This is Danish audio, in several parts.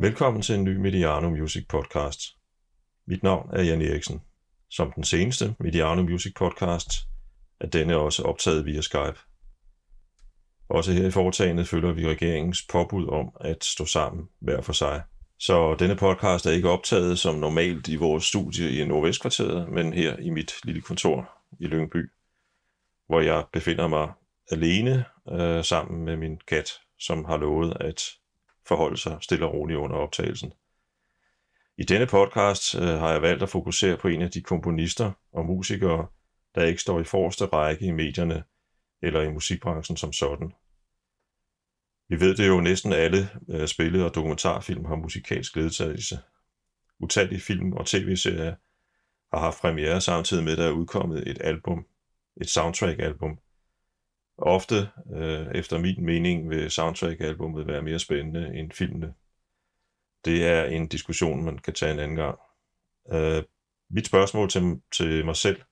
Velkommen til en ny Mediano Music podcast. Mit navn er Jan Eriksen. Som den seneste Mediano Music podcast er denne også optaget via Skype. Også her i foretagendet følger vi regeringens påbud om at stå sammen hver for sig. Så denne podcast er ikke optaget som normalt i vores studie i Nordvestkvarteret, men her i mit lille kontor i Lyngby, hvor jeg befinder mig alene øh, sammen med min kat, som har lovet at forholde sig stille og roligt under optagelsen. I denne podcast øh, har jeg valgt at fokusere på en af de komponister og musikere, der ikke står i forreste række i medierne eller i musikbranchen som sådan. Vi ved det jo næsten alle øh, og dokumentarfilm har musikalsk ledtagelse. Utallige film og tv-serier har haft premiere samtidig med, at der er udkommet et album, et soundtrack-album. Ofte, øh, efter min mening, vil soundtrack-albummet være mere spændende end filmene. Det er en diskussion, man kan tage en anden gang. Øh, mit spørgsmål til, til mig selv,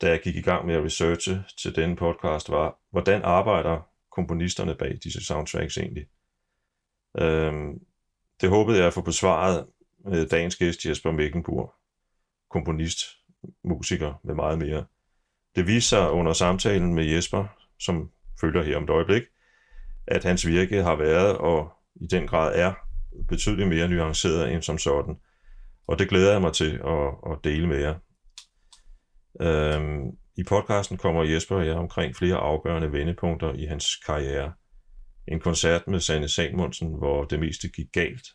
da jeg gik i gang med at researche til denne podcast, var, hvordan arbejder komponisterne bag disse soundtracks egentlig? Øh, det håbede jeg at få besvaret med dagens gæst Jesper Mækkenburg, komponist, musiker med meget mere. Det viste sig under samtalen med Jesper, som følger her om et øjeblik, at hans virke har været og i den grad er betydeligt mere nuanceret end som sådan. Og det glæder jeg mig til at, at dele med jer. Øhm, I podcasten kommer Jesper og jeg omkring flere afgørende vendepunkter i hans karriere. En koncert med Sanne Salmonsen, hvor det meste gik galt,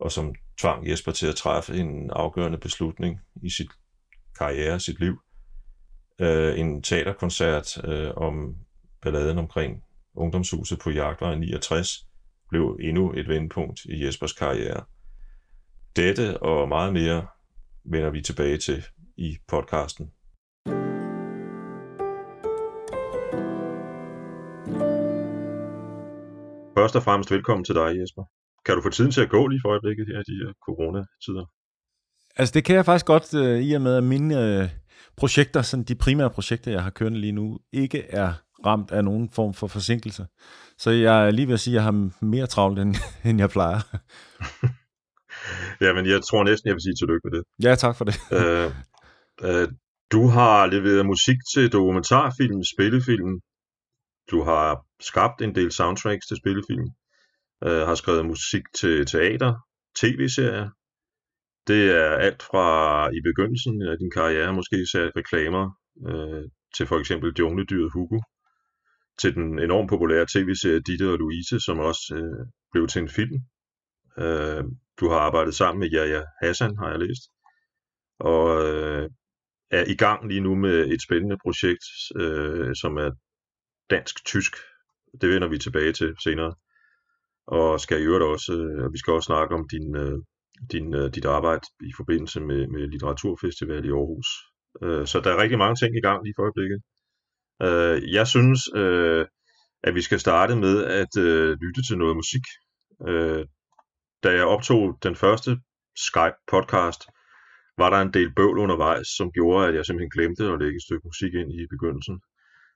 og som tvang Jesper til at træffe en afgørende beslutning i sit karriere, sit liv. Øh, en teaterkoncert øh, om balladen omkring ungdomshuset på Jagtvej 69 blev endnu et vendepunkt i Jespers karriere. Dette og meget mere vender vi tilbage til i podcasten. Først og fremmest velkommen til dig, Jesper. Kan du få tiden til at gå lige for øjeblikket her i de her coronatider? Altså det kan jeg faktisk godt, øh, i og med at mine øh, projekter, sådan de primære projekter, jeg har kørende lige nu, ikke er ramt af nogen form for forsinkelse. Så jeg er lige ved at sige, at jeg har mere travlt, end, end jeg plejer. ja, men jeg tror næsten, jeg vil sige tillykke med det. Ja, tak for det. øh, øh, du har leveret musik til dokumentarfilm, spillefilm. Du har skabt en del soundtracks til spillefilm. Øh, har skrevet musik til teater, tv-serier. Det er alt fra øh, i begyndelsen af din karriere, måske især reklamer, øh, til for eksempel Jungledyret Hugo, til den enormt populære tv-serie Ditte og Louise, som også øh, blev til en film. Øh, du har arbejdet sammen med Jaja Hassan, har jeg læst, og øh, er i gang lige nu med et spændende projekt, øh, som er dansk-tysk. Det vender vi tilbage til senere. Og skal i øvrigt også, øh, vi skal også snakke om din, øh, din, øh, dit arbejde i forbindelse med, med Litteraturfestival i Aarhus. Øh, så der er rigtig mange ting i gang lige for øjeblikket. Øh, jeg synes, øh, at vi skal starte med at øh, lytte til noget musik. Øh, da jeg optog den første Skype-podcast, var der en del bøvl undervejs, som gjorde, at jeg simpelthen glemte at lægge et stykke musik ind i begyndelsen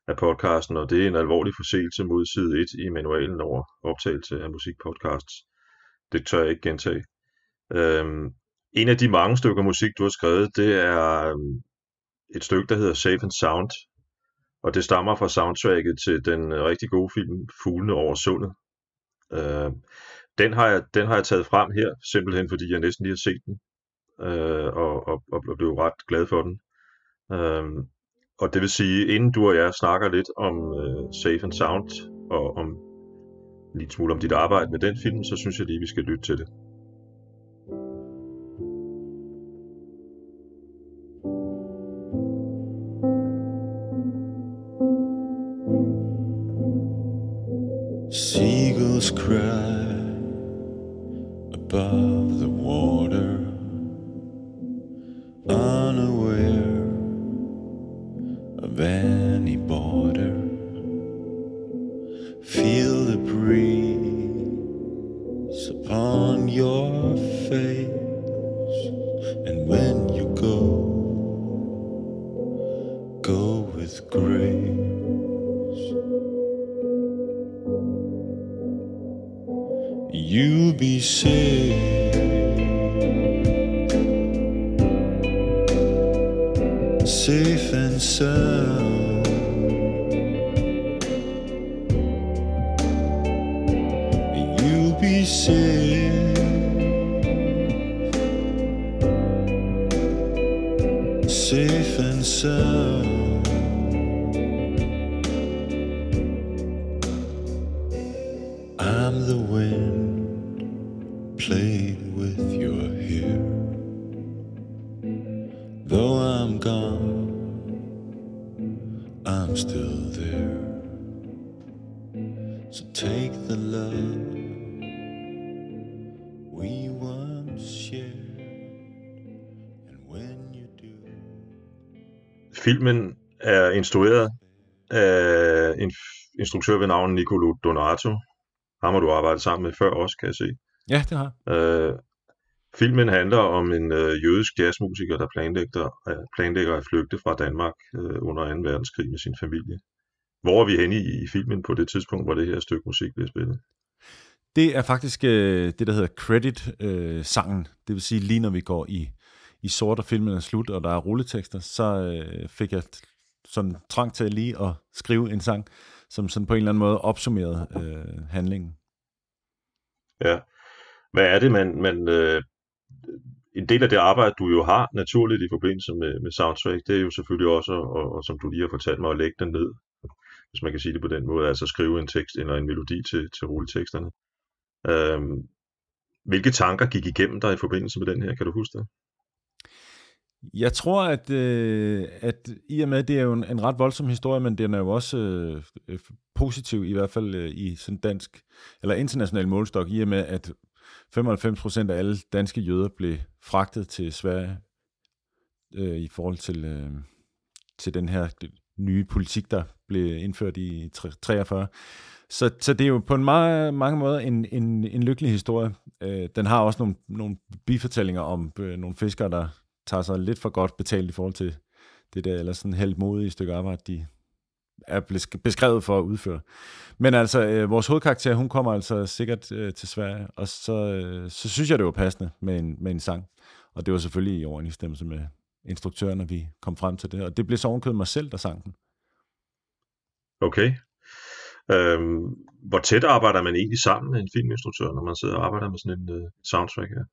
af podcasten, og det er en alvorlig forseelse mod side 1 i manualen over optagelse af musikpodcasts. Det tør jeg ikke gentage. Øhm, en af de mange stykker musik, du har skrevet, det er øhm, et stykke, der hedder Safe and Sound, og det stammer fra soundtracket til den øh, rigtig gode film Fuglene over sundet. Øh, den, har jeg, den har jeg taget frem her, simpelthen fordi jeg næsten lige har set den, øh, og, og, og blev ret glad for den. Øh, og det vil sige, inden du og jeg snakker lidt om øh, Safe and Sound, og om lidt smule om dit arbejde med den film, så synes jeg lige, vi skal lytte til det. Seagulls cry above the water, instrueret af en instruktør ved navn Nicolo Donato. Ham har du arbejdet sammen med før også, kan jeg se. Ja, det har. Øh, filmen handler om en øh, jødisk jazzmusiker, der planlægger, øh, planlægger at flygte fra Danmark øh, under 2. verdenskrig med sin familie. Hvor er vi henne i, i filmen på det tidspunkt, hvor det her stykke musik bliver spillet? Det er faktisk øh, det, der hedder credit-sangen. det vil sige, lige når vi går i, i sort, og filmen er slut, og der er rulletekster, så øh, fik jeg sådan trang til lige at skrive en sang, som sådan på en eller anden måde opsummerede øh, handlingen. Ja. Hvad er det, man... man øh, en del af det arbejde, du jo har naturligt i forbindelse med, med soundtrack, det er jo selvfølgelig også, og, og som du lige har fortalt mig, at lægge den ned, hvis man kan sige det på den måde, altså skrive en tekst eller en melodi til, til rulleteksterne. Øhm, hvilke tanker gik igennem dig i forbindelse med den her, kan du huske det? Jeg tror, at, øh, at i og med, at det er jo en, en ret voldsom historie, men den er jo også øh, positiv, i hvert fald øh, i sådan dansk, eller international målstok, i og med, at 95% af alle danske jøder blev fragtet til Sverige øh, i forhold til, øh, til den her nye politik, der blev indført i 43. Så, så det er jo på en meget, mange måder en, en, en lykkelig historie. Øh, den har også nogle, nogle bifortællinger om øh, nogle fiskere, der tager sig lidt for godt betalt i forhold til det der eller sådan helt modige stykke arbejde, de er besk- beskrevet for at udføre. Men altså, øh, vores hovedkarakter, hun kommer altså sikkert øh, til Sverige, og så, øh, så synes jeg, det var passende med en, med en sang. Og det var selvfølgelig i overensstemmelse med instruktøren, at vi kom frem til det. Og det blev så ovenkøbet mig selv, der sang den. Okay. Øhm, hvor tæt arbejder man egentlig sammen med en filminstruktør, når man sidder og arbejder med sådan en øh, soundtrack her?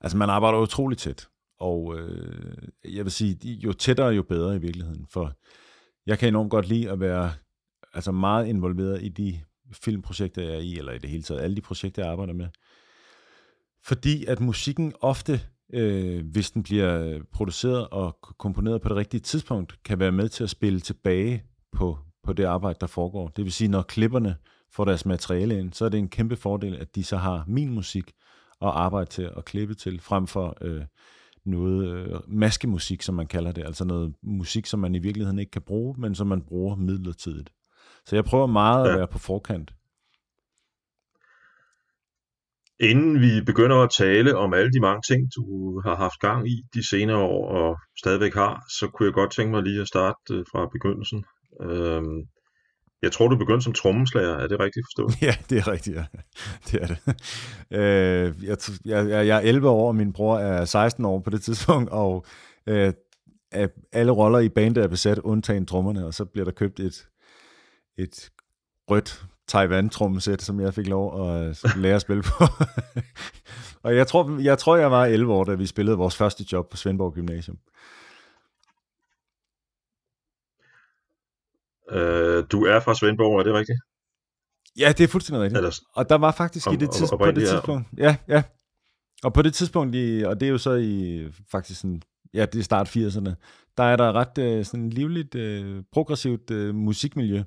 Altså, man arbejder utroligt tæt. Og øh, jeg vil sige, jo tættere, jo bedre i virkeligheden. For jeg kan enormt godt lide at være altså meget involveret i de filmprojekter, jeg er i, eller i det hele taget, alle de projekter, jeg arbejder med. Fordi at musikken ofte, øh, hvis den bliver produceret og komponeret på det rigtige tidspunkt, kan være med til at spille tilbage på, på det arbejde, der foregår. Det vil sige, når klipperne får deres materiale ind, så er det en kæmpe fordel, at de så har min musik at arbejde til og klippe til, frem for øh, noget øh, maskemusik, som man kalder det. Altså noget musik, som man i virkeligheden ikke kan bruge, men som man bruger midlertidigt. Så jeg prøver meget ja. at være på forkant. Inden vi begynder at tale om alle de mange ting, du har haft gang i de senere år og stadigvæk har, så kunne jeg godt tænke mig lige at starte øh, fra begyndelsen. Øhm, jeg tror, du begyndte som trommeslager. Er det rigtigt forstået? Ja, det er rigtigt, ja. Det er det. Øh, jeg, jeg, jeg er 11 år, og min bror er 16 år på det tidspunkt, og øh, alle roller i bandet er besat, undtagen trommerne, og så bliver der købt et, et rødt Taiwan-trommesæt, som jeg fik lov at øh, lære at spille på. og jeg tror, jeg tror, jeg var 11 år, da vi spillede vores første job på Svendborg Gymnasium. Øh, du er fra Svendborg, er det rigtigt? Ja, det er fuldstændig rigtigt. Eller, Og der var faktisk Om- i det, om- tids, på det tidspunkt, ja, ja. Og på det tidspunkt, i, og det er jo så i faktisk sådan, ja, det er start 80'erne, der er der ret øh, sådan livligt, øh, progressivt øh, musikmiljø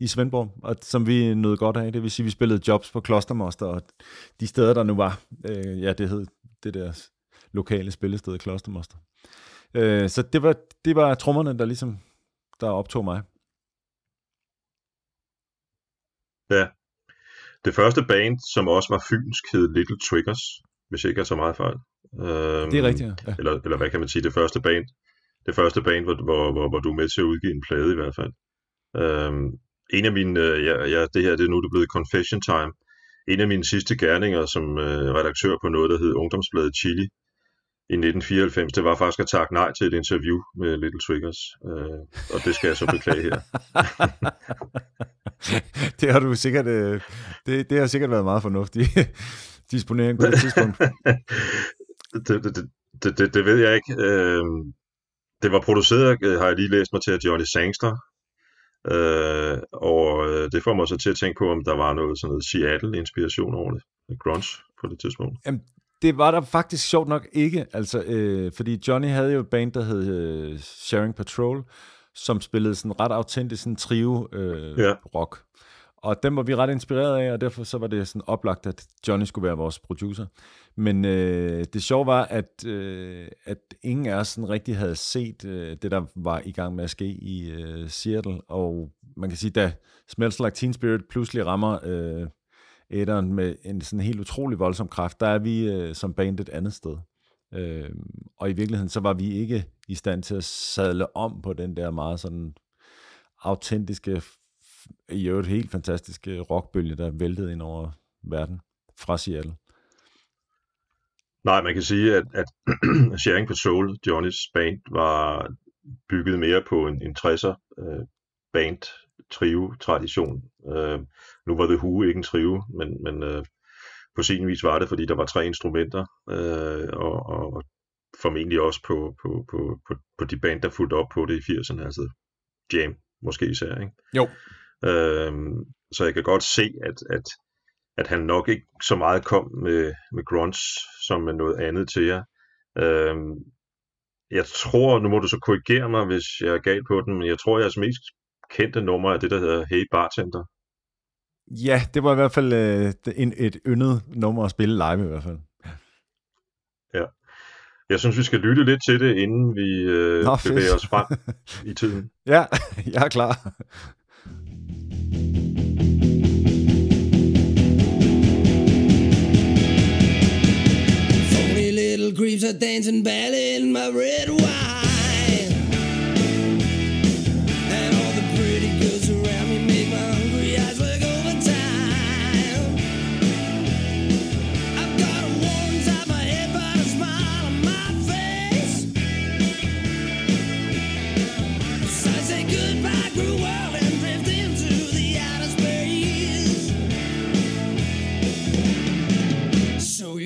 i Svendborg, og, som vi nød godt af. Det vil sige, vi spillede jobs på Klostermoster, og de steder, der nu var, øh, ja, det hed det der lokale spillested Klostermoster. Øh, så det var, det var trommerne, der ligesom, der optog mig. Ja. Det første band, som også var fynsk, hed Little Triggers, hvis jeg ikke er så meget fejl. Øhm, Det er rigtigt, ja. Eller, eller hvad kan man sige, det første band, det første band, hvor, hvor, hvor, hvor du er med til at udgive en plade i hvert fald. Øhm, en af mine, øh, ja, ja, det her det er nu det er blevet Confession Time. en af mine sidste gerninger som øh, redaktør på noget, der hed Ungdomsbladet Chili i 1994, det var faktisk at takke nej til et interview med Little Triggers, øh, og det skal jeg så beklage her. det har du sikkert, øh, det, det har sikkert været meget fornuftigt disponering på det tidspunkt. det, det, det, det, det ved jeg ikke. Øh, det var produceret, øh, har jeg lige læst mig til, af Johnny Sangster, øh, og øh, det får mig så til at tænke på, om der var noget sådan noget Seattle-inspiration over det, grunge på det tidspunkt. Jamen, det var der faktisk sjovt nok ikke, altså, øh, fordi Johnny havde jo et band, der hed øh, Sharing Patrol, som spillede sådan ret autentisk sådan trio øh, ja. rock. Og dem var vi ret inspireret af, og derfor så var det sådan oplagt, at Johnny skulle være vores producer. Men øh, det sjove var, at, øh, at ingen af os sådan rigtig havde set øh, det, der var i gang med at ske i øh, Seattle. Og man kan sige, da Smells Like Teen Spirit pludselig rammer øh, æderen med en sådan helt utrolig voldsom kraft, der er vi øh, som band et andet sted. Øh, og i virkeligheden, så var vi ikke i stand til at sadle om på den der meget sådan autentiske, i øvrigt helt fantastiske rockbølge, der væltede ind over verden fra Seattle. Nej, man kan sige, at, at Sharing Patrol, Johnnys band, var bygget mere på en, en 60'er øh, band trio tradition. Øh, nu var det Who ikke en trio, men, men øh, på sin vis var det, fordi der var tre instrumenter, øh, og, og formentlig også på, på, på, på, på de band, der fulgte op på det i 80'erne, altså Jam måske især, ikke? Jo. Øh, så jeg kan godt se, at, at, at han nok ikke så meget kom med, med grunge som med noget andet til jer. Øh, jeg tror, nu må du så korrigere mig, hvis jeg er galt på den, men jeg tror, jeres mest kendte nummer er det, der hedder Hey Bartender. Ja, det var i hvert fald øh, en, et yndet nummer at spille live i hvert fald. Ja. Jeg synes, vi skal lytte lidt til det, inden vi øh, Nå, bevæger os frem i tiden. Ja, jeg er klar. Forty little creeps are dancing ballet in my red wine.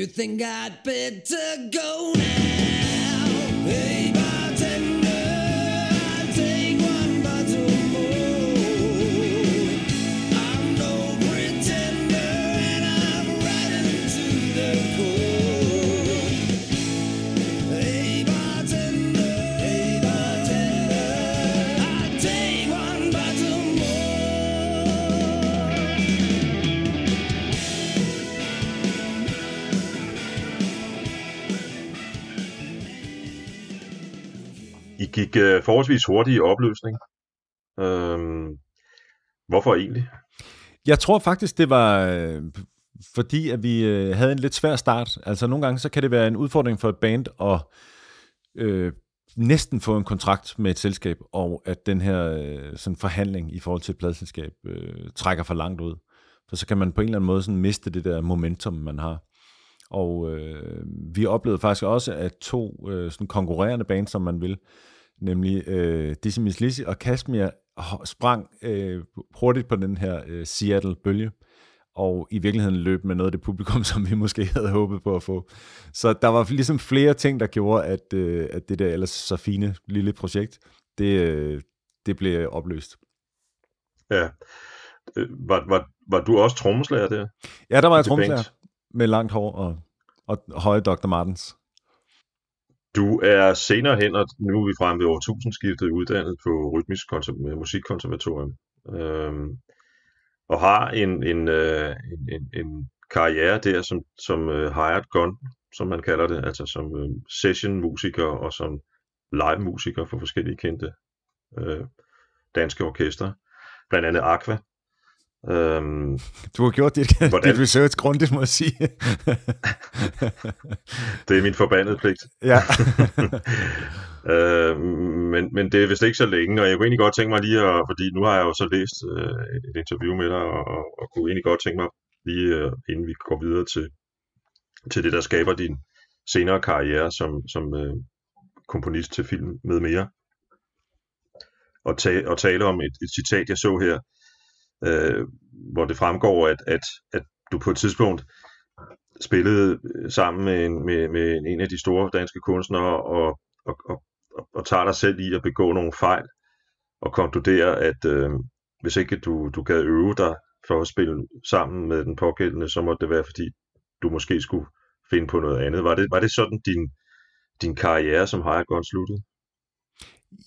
Think I'd better go now. Gik øh, forholdsvis hurtigt i opløsning. Øhm, hvorfor egentlig? Jeg tror faktisk, det var øh, fordi, at vi øh, havde en lidt svær start. Altså nogle gange, så kan det være en udfordring for et band at øh, næsten få en kontrakt med et selskab, og at den her øh, sådan forhandling i forhold til et pladselskab øh, trækker for langt ud. For så kan man på en eller anden måde sådan miste det der momentum, man har. Og øh, vi oplevede faktisk også, at to øh, sådan konkurrerende bands, som man vil, nemlig øh, Dizzy Miss Lizzy og Kashmir sprang øh, hurtigt på den her øh, Seattle-bølge, og i virkeligheden løb med noget af det publikum, som vi måske havde håbet på at få. Så der var ligesom flere ting, der gjorde, at, øh, at det der ellers så fine lille projekt, det, øh, det blev opløst. Ja. Øh, var, var, var du også trommeslager der? Ja, der var jeg trommeslager med langt hår og, og høje Dr. Martens. Du er senere hen, og nu er vi fremme ved årtusindskiftet, uddannet på Rytmisk Musikkonservatorium, øhm, og har en, en, øh, en, en, en karriere der som, som øh, hired gun, som man kalder det, altså som øh, session-musiker og som live-musiker for forskellige kendte øh, danske orkestre, blandt andet Aqua, Øhm, du har gjort dit, hvordan? dit research grundigt, må jeg sige. det er min forbandede pligt. Ja. øh, men, men det er vist ikke så længe, og jeg kunne egentlig godt tænke mig lige at, fordi nu har jeg jo så læst øh, et, et interview med dig, og, og kunne egentlig godt tænke mig lige øh, inden vi går videre til, til det, der skaber din senere karriere som, som øh, komponist til film med mere. Og, ta- og tale om et, et citat, jeg så her, øh, hvor det fremgår, at, at, at du på et tidspunkt spillede øh, sammen med en, med, med en af de store danske kunstnere og, og, og, og, og tager dig selv i at begå nogle fejl og konkluderer, at øh, hvis ikke du, du gad øve dig for at spille sammen med den pågældende, så må det være, fordi du måske skulle finde på noget andet. Var det, var det sådan, din, din karriere som Hayagård sluttede?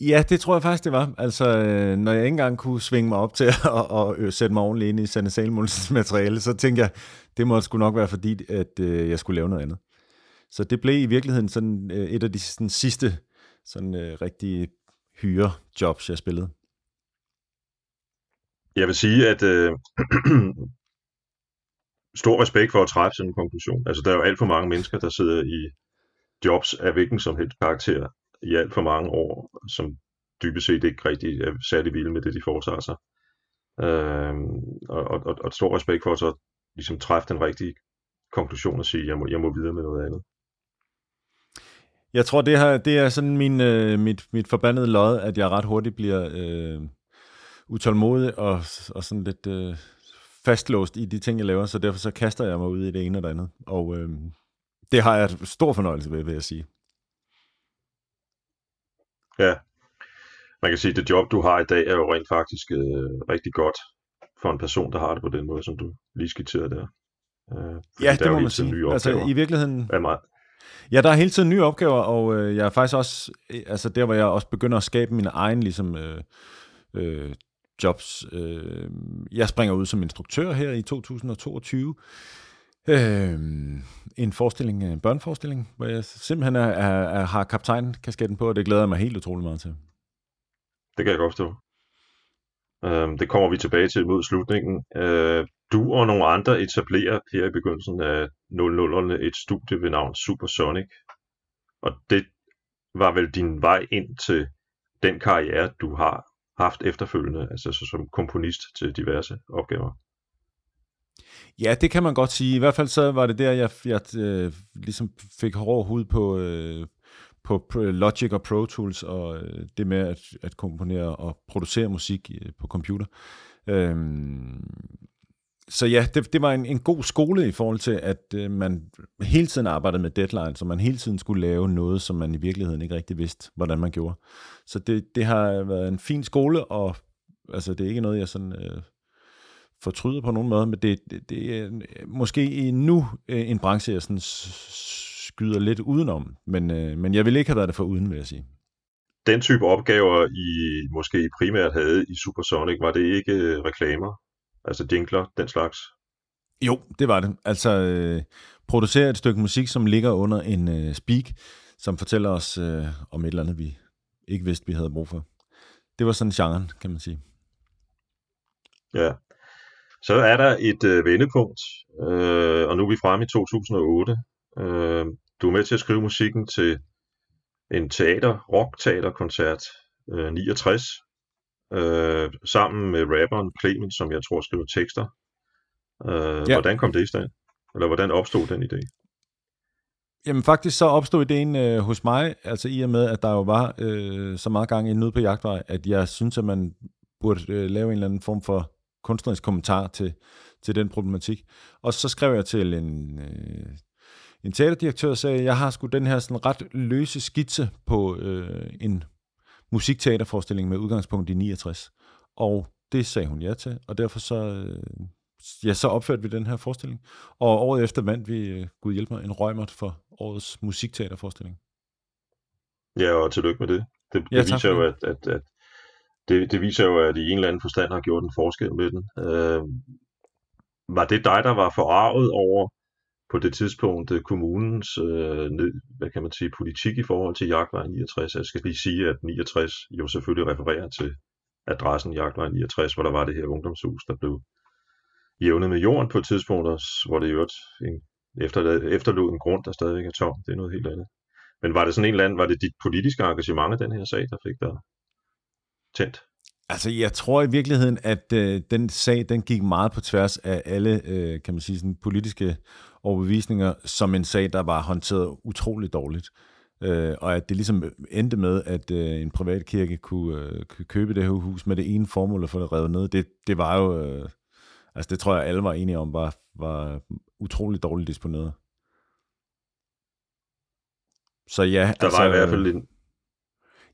Ja, det tror jeg faktisk, det var. Altså, øh, når jeg ikke engang kunne svinge mig op til at, at øh, sætte mig ordentligt ind i Sanne Salmonsens materiale, så tænkte jeg, det må sgu nok være fordi, at øh, jeg skulle lave noget andet. Så det blev i virkeligheden sådan øh, et af de sådan, sidste sådan, øh, rigtige hyre jobs, jeg spillede. Jeg vil sige, at øh, stor respekt for at træffe sådan en konklusion. Altså, der er jo alt for mange mennesker, der sidder i jobs af hvilken som helst karakter i alt for mange år, som dybest set ikke rigtig er særlig vilde med det, de foretager sig. Øh, og, og, og stor respekt for at så ligesom træffe den rigtige konklusion og sige, jeg må, jeg må videre med noget andet. Jeg tror, det, her, det er sådan min, øh, mit, mit forbandede lod, at jeg ret hurtigt bliver øh, utålmodig og, og sådan lidt øh, fastlåst i de ting, jeg laver, så derfor så kaster jeg mig ud i det ene og det andet. Og øh, det har jeg stor fornøjelse ved, vil jeg sige. Ja, man kan sige, at det job, du har i dag, er jo rent faktisk øh, rigtig godt for en person, der har det på den måde, som du lige skitserede der. Øh, ja, det må man sige. Altså, i virkeligheden... Er meget, Ja, der er hele tiden nye opgaver, og øh, jeg er faktisk også, øh, altså der hvor jeg også begynder at skabe mine egne ligesom, øh, øh, jobs. Øh, jeg springer ud som instruktør her i 2022. Øh, en forestilling, en børneforestilling, hvor jeg simpelthen er, er, er, har kaptajnkasketten på, og det glæder jeg mig helt utrolig meget til. Det kan jeg godt forstå. Øh, det kommer vi tilbage til mod slutningen. Øh, du og nogle andre etablerer her i begyndelsen af 00'erne et studie ved navn Supersonic, og det var vel din vej ind til den karriere, du har haft efterfølgende, altså som komponist til diverse opgaver. Ja, det kan man godt sige. I hvert fald så var det der, jeg, jeg øh, ligesom fik hård hud på, øh, på Logic og Pro Tools, og øh, det med at, at komponere og producere musik øh, på computer. Øhm, så ja, det, det var en, en god skole i forhold til, at øh, man hele tiden arbejdede med deadlines, så man hele tiden skulle lave noget, som man i virkeligheden ikke rigtig vidste, hvordan man gjorde. Så det, det har været en fin skole, og altså, det er ikke noget, jeg sådan øh, fortryder på nogen måde, men det, det, det er måske nu øh, en branche, jeg sådan skyder lidt udenom, men, øh, men jeg vil ikke have været det for uden, vil jeg sige. Den type opgaver, I måske primært havde i Supersonic, var det ikke øh, reklamer? Altså jingler, den slags? Jo, det var det. Altså øh, producere et stykke musik, som ligger under en øh, speak, som fortæller os øh, om et eller andet, vi ikke vidste, vi havde brug for. Det var sådan genren, kan man sige. Ja. Så er der et øh, vendepunkt, øh, og nu er vi fremme i 2008. Øh, du er med til at skrive musikken til en teater, rock-teaterkoncert øh, 69, øh, sammen med rapperen Clemens, som jeg tror skriver tekster. Øh, ja. Hvordan kom det i stand? Eller hvordan opstod den idé? Jamen faktisk så opstod ideen øh, hos mig, altså i og med, at der jo var øh, så meget gang inden ude på jagtvej, at jeg synes, at man burde øh, lave en eller anden form for kunstnerisk kommentar til, til den problematik. Og så skrev jeg til en, øh, en teaterdirektør og sagde, jeg har sgu den her sådan ret løse skitse på øh, en musikteaterforestilling med udgangspunkt i 69. Og det sagde hun ja til, og derfor så, øh, ja, så opførte vi den her forestilling. Og året efter vandt vi, øh, Gud hjælp mig, en røgmert for årets musikteaterforestilling. Ja, og tillykke med det. Det, det ja, viser jo, at, at, at det, det viser jo, at I en eller anden forstand har gjort en forskel med den. Øh, var det dig, der var forarvet over på det tidspunkt øh, kommunens øh, hvad kan man sige, politik i forhold til Jagtvej 69. Jeg skal lige sige, at 69 jo selvfølgelig refererer til adressen Jagtvej 69, hvor der var det her ungdomshus, der blev jævnet med jorden på et tidspunkt, hvor det jo en, efter, efterlod en grund, der stadigvæk er tom. Det er noget helt andet. Men var det sådan en eller anden, var det dit politiske engagement i den her sag, der fik dig tændt? Altså, jeg tror i virkeligheden, at øh, den sag, den gik meget på tværs af alle, øh, kan man sige, sådan politiske overbevisninger, som en sag, der var håndteret utroligt dårligt. Øh, og at det ligesom endte med, at øh, en privat kirke kunne, øh, købe det her hus med det ene formål at få det revet ned, det, det var jo, øh, altså det tror jeg alle var enige om, var, var utroligt dårligt disponeret. Så ja, Der altså, var i hvert fald en,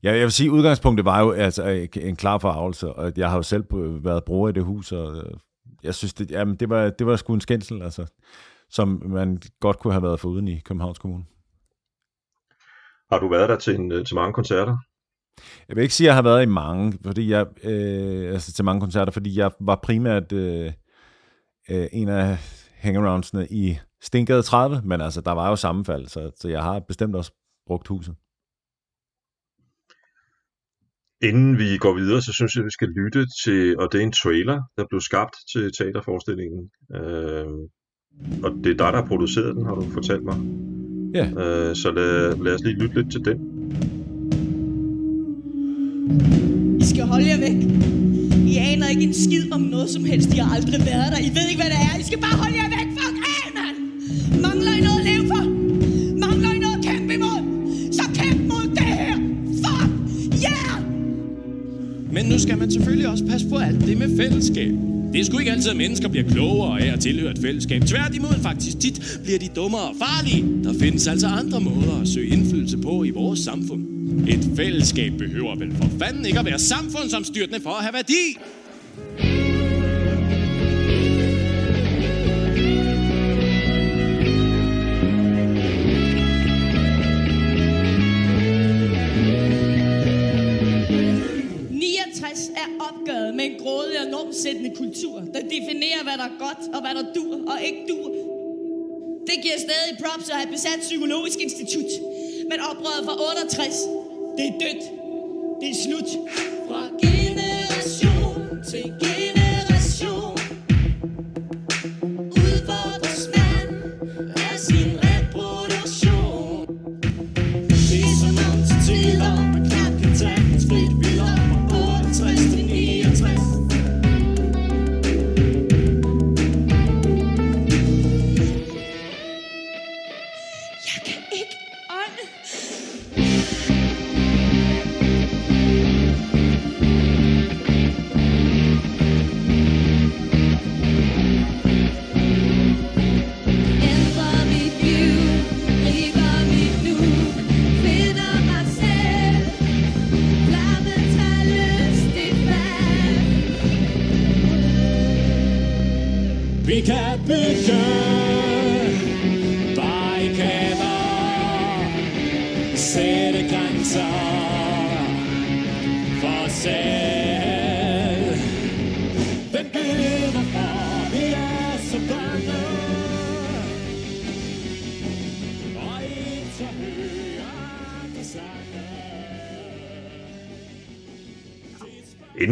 Ja, jeg vil sige, udgangspunktet var jo altså en klar forarvelse, og jeg har jo selv været bruger i det hus, og øh, jeg synes, det, jamen, det, var, det var sgu en skændsel, altså, som man godt kunne have været foruden i Københavns Kommune. Har du været der til, en, til mange koncerter? Jeg vil ikke sige, at jeg har været i mange, fordi jeg, øh, altså til mange koncerter, fordi jeg var primært øh, øh, en af hangaroundsene i Stengade 30, men altså, der var jo sammenfald, så, så jeg har bestemt også brugt huset. Inden vi går videre, så synes jeg, vi skal lytte til, og det er en trailer, der blev skabt til teaterforestillingen. Øh, og det er dig, der har produceret den, har du fortalt mig. Ja. Øh, så lad, lad os lige lytte lidt til den. I skal holde jer væk. I aner ikke en skid om noget som helst. I har aldrig været der. I ved ikke, hvad det er. I skal bare holde jer væk. Nu skal man selvfølgelig også passe på alt det med fællesskab. Det er sgu ikke altid, at mennesker bliver klogere af at tilhøre et fællesskab. Tværtimod faktisk tit bliver de dummere og farlige. Der findes altså andre måder at søge indflydelse på i vores samfund. Et fællesskab behøver vel for fanden ikke at være samfundsomstyrtende for at have værdi. Grådig kultur, der definerer, hvad der er godt og hvad der dur og ikke dur. Det giver stadig props at have besat psykologisk institut. Men oprøret fra 68, det er dødt. Det er slut. Fra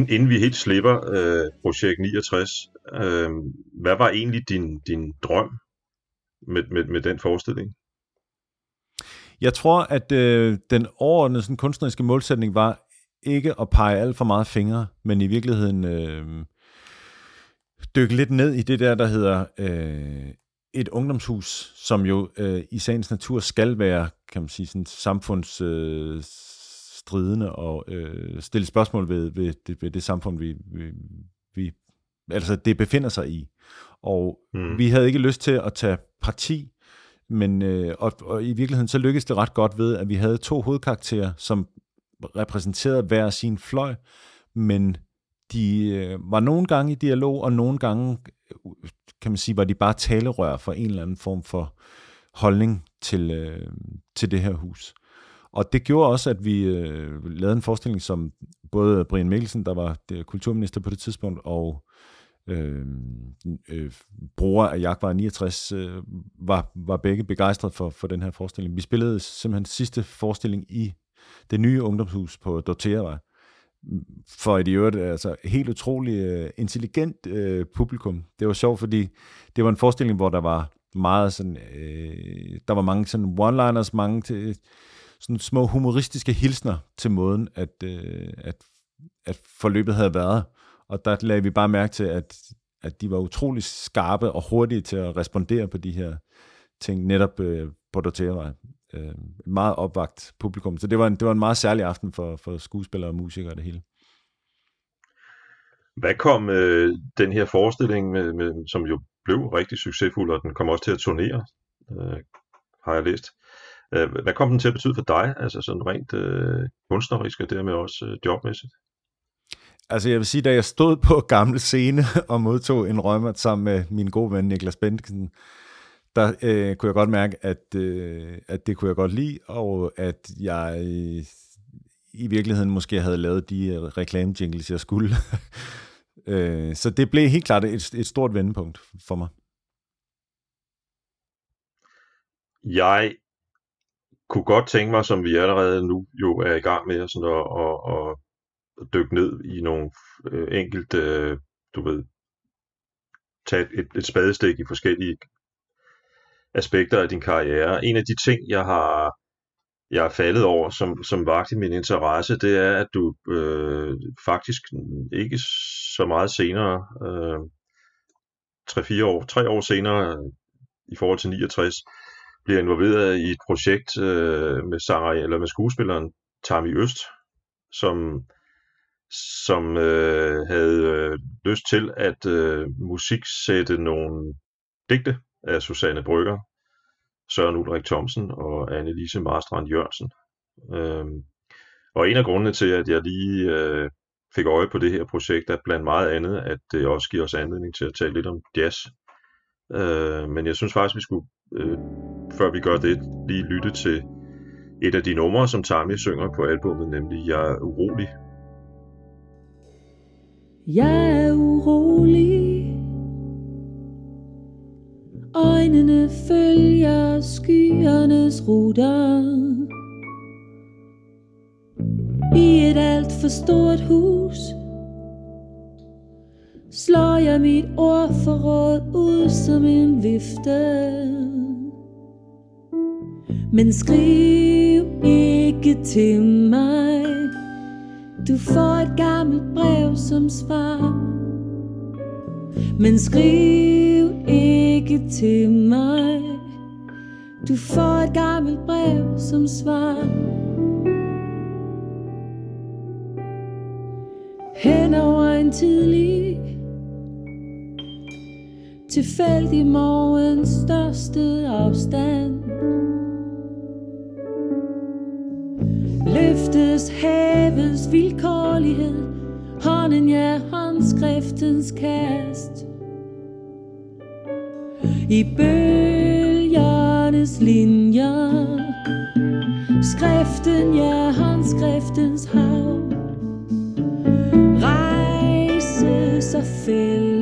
Inden, inden vi helt slipper øh, projekt 69, øh, hvad var egentlig din, din drøm med, med, med den forestilling? Jeg tror, at øh, den overordnede sådan, kunstneriske målsætning var ikke at pege alt for meget fingre, men i virkeligheden øh, dykke lidt ned i det der, der hedder øh, et ungdomshus, som jo øh, i sagens natur skal være, kan man sige, sådan samfunds øh, stridende og øh, stille spørgsmål ved, ved, det, ved det samfund, vi, vi, vi altså det befinder sig i. Og Mm. vi havde ikke lyst til at tage parti, men øh, og, og i virkeligheden så lykkedes det ret godt ved, at vi havde to hovedkarakterer, som repræsenterede hver sin fløj, men de øh, var nogle gange i dialog, og nogle gange, øh, kan man sige, var de bare talerør for en eller anden form for holdning til, øh, til det her hus. Og det gjorde også, at vi øh, lavede en forestilling, som både Brian Mikkelsen, der var øh, kulturminister på det tidspunkt, og øh, øh, bruger af Jagtvej 69, øh, var, var begge begejstrede for, for den her forestilling. Vi spillede simpelthen sidste forestilling i det nye ungdomshus på Dorteavej, for et i øvrigt altså, helt utrolig øh, intelligent øh, publikum. Det var sjovt, fordi det var en forestilling, hvor der var meget sådan, øh, der var mange sådan one-liners, mange til, sådan små humoristiske hilsner til måden, at, øh, at at forløbet havde været. Og der lagde vi bare mærke til, at, at de var utrolig skarpe og hurtige til at respondere på de her ting, netop øh, på Dotervej. Øh, meget opvagt publikum. Så det var en, det var en meget særlig aften for, for skuespillere og musikere og det hele. Hvad kom øh, den her forestilling, med, med, som jo blev rigtig succesfuld, og den kom også til at turnere, øh, har jeg læst. Øh, hvad kom den til at betyde for dig, altså sådan rent øh, kunstnerisk og dermed også øh, jobmæssigt? Altså jeg vil sige, da jeg stod på gamle scene og modtog en rømmert sammen med min gode ven Niklas Bentken, der øh, kunne jeg godt mærke, at, øh, at det kunne jeg godt lide, og at jeg øh, i virkeligheden måske havde lavet de øh, reklamejingles, jeg skulle. øh, så det blev helt klart et, et stort vendepunkt for mig. Jeg kunne godt tænke mig, som vi allerede nu jo er i gang med, sådan at, at, at dykke ned i nogle øh, enkelte, øh, du ved, tage et, et spadestik i forskellige aspekter af din karriere. En af de ting, jeg har jeg er faldet over, som, som vagt min interesse, det er, at du øh, faktisk ikke så meget senere, øh, 3-4 år, 3 år senere, øh, i forhold til 69, bliver involveret i et projekt øh, med Sarah, eller med skuespilleren Tami Øst, som, som øh, havde øh, lyst til at øh, musiksætte nogle digte af Susanne Brygger, Søren Ulrik Thomsen og Anne-Lise Marstrand Jørgensen. Øhm, og en af grundene til, at jeg lige øh, fik øje på det her projekt, er blandt meget andet, at det også giver os anledning til at tale lidt om jazz. Øh, men jeg synes faktisk, vi skulle, øh, før vi gør det, lige lytte til et af de numre, som Tammy synger på albummet, nemlig Jeg er urolig. Jeg er urolig Øjnene følger skyernes ruter I et alt for stort hus Slår jeg mit ordforråd ud som en vifte. Men skriv ikke til mig Du får et gammelt brev som svar. Men skriv ikke til mig Du får et gammelt brev som svar. Hen over en tidlig Tilfældig morgens største afstand. Løftes havets vilkårlighed Hånden ja, håndskriftens kast. I bølgernes linjer Skriften ja, håndskriftens hav. Rejses og fælles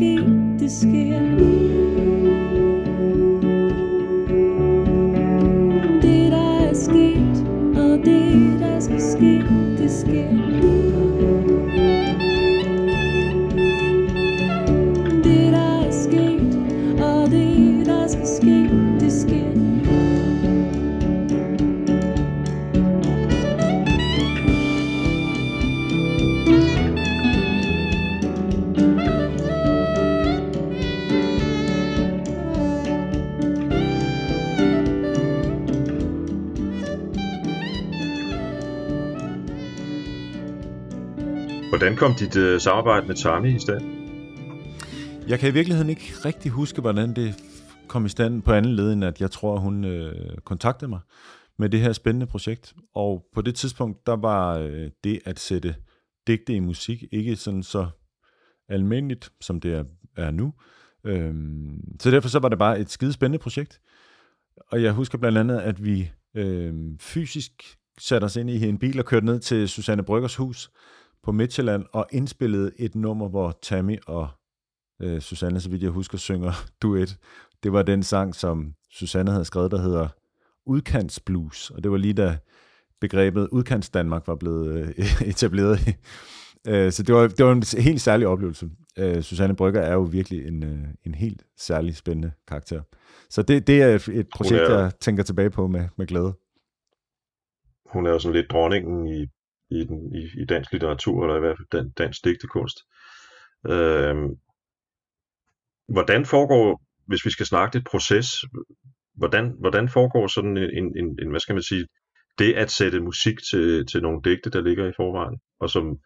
ske Det sker. Hvordan kom dit øh, samarbejde med Tammy i stand? Jeg kan i virkeligheden ikke rigtig huske, hvordan det kom i stand på anden led, end at jeg tror, hun øh, kontaktede mig med det her spændende projekt. Og på det tidspunkt, der var øh, det at sætte digte i musik ikke sådan så almindeligt, som det er, er nu. Øhm, så derfor så var det bare et skide spændende projekt. Og jeg husker blandt andet, at vi øh, fysisk satte os ind i en bil og kørte ned til Susanne Bryggers hus på Midtjylland og indspillede et nummer, hvor Tammy og øh, Susanne, så vidt jeg husker, synger duet. Det var den sang, som Susanne havde skrevet, der hedder Udkantsblues, og det var lige da begrebet Udkants Danmark var blevet øh, etableret. Øh, så det var, det var en helt særlig oplevelse. Øh, Susanne Brygger er jo virkelig en, øh, en helt særlig spændende karakter. Så det, det er et, et projekt, er- jeg tænker tilbage på med, med glæde. Hun er jo sådan lidt dronningen i, i, den, i, i dansk litteratur, eller i hvert fald dan, dansk digtekunst. Øhm, hvordan foregår, hvis vi skal snakke et proces, hvordan, hvordan foregår sådan en, en, en, hvad skal man sige, det at sætte musik til, til nogle digte, der ligger i forvejen, og som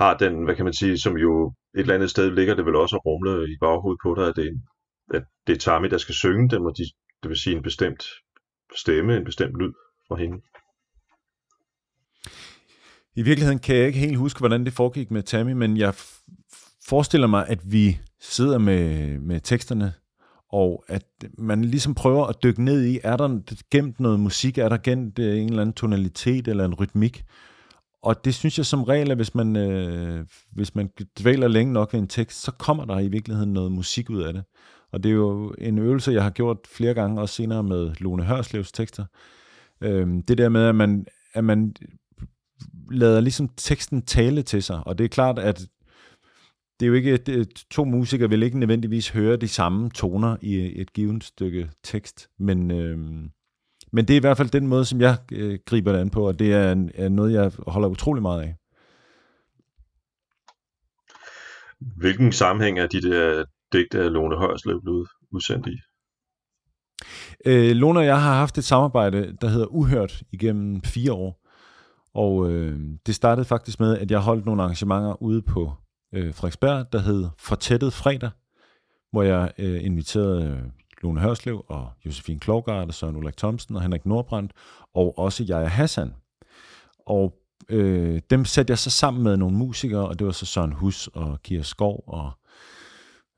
har den, hvad kan man sige, som jo et eller andet sted ligger det vel også og rumler i baghovedet på dig, at det, at det er Tami, der skal synge dem, og de, det vil sige en bestemt stemme, en bestemt lyd fra hende. I virkeligheden kan jeg ikke helt huske, hvordan det foregik med Tammy, men jeg forestiller mig, at vi sidder med, med teksterne, og at man ligesom prøver at dykke ned i, er der gemt noget musik, er der gemt øh, en eller anden tonalitet eller en rytmik, og det synes jeg som regel, at hvis man, øh, hvis man dvæler længe nok ved en tekst, så kommer der i virkeligheden noget musik ud af det. Og det er jo en øvelse, jeg har gjort flere gange, også senere med Lone Hørslevs tekster. Øh, det der med, at man, at man lader ligesom teksten tale til sig, og det er klart, at det er jo ikke, det, to musikere vil ikke nødvendigvis høre de samme toner i et givet stykke tekst, men, øhm, men det er i hvert fald den måde, som jeg øh, griber det an på, og det er, en- er noget, jeg holder utrolig meget af. Hvilken sammenhæng er de der digte af Lone Hørslev blevet udsendt i? Øh, Lone og jeg har haft et samarbejde, der hedder Uhørt, igennem fire år. Og øh, det startede faktisk med, at jeg holdt nogle arrangementer ude på øh, Frederiksberg, der hed Fortættet Fredag, hvor jeg øh, inviterede øh, Lone Hørslev og Josefine Klogart og Søren Ulrik Thomsen og Henrik Nordbrandt, og også Jaja Hassan. Og øh, dem satte jeg så sammen med nogle musikere, og det var så Søren Hus og Kira Skov og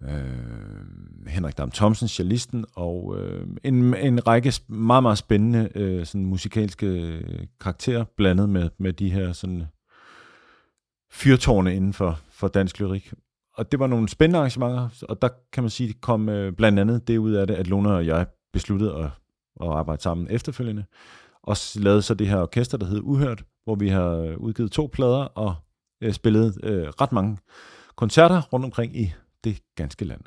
øh, Henrik Dam Thomsen, cellisten, og øh, en, en række meget, meget spændende øh, sådan musikalske øh, karakterer, blandet med, med de her sådan fyrtårne inden for, for dansk lyrik. Og det var nogle spændende arrangementer, og der kan man sige, det kom øh, blandt andet det ud af det, at Luna og jeg besluttede at, at arbejde sammen efterfølgende, og lavede så det her orkester, der hed Uhørt, hvor vi har øh, udgivet to plader og øh, spillet øh, ret mange koncerter rundt omkring i det ganske land.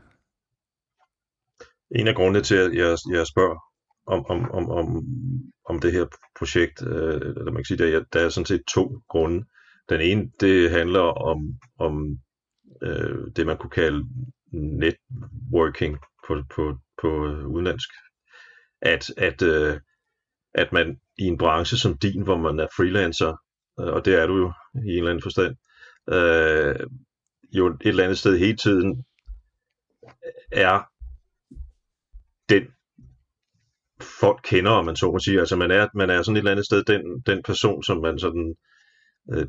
En af grundene til, at jeg, jeg spørger om, om, om, om, om det her projekt, øh, eller man kan sige, der, der er sådan set to grunde. Den ene, det handler om, om øh, det, man kunne kalde networking på, på, på øh, udenlandsk. At, at, øh, at man i en branche som din, hvor man er freelancer, øh, og det er du jo i en eller anden forstand, øh, jo et eller andet sted hele tiden er den folk kender, om man så må sige. Altså man er, man er sådan et eller andet sted den, den person, som man sådan, øh,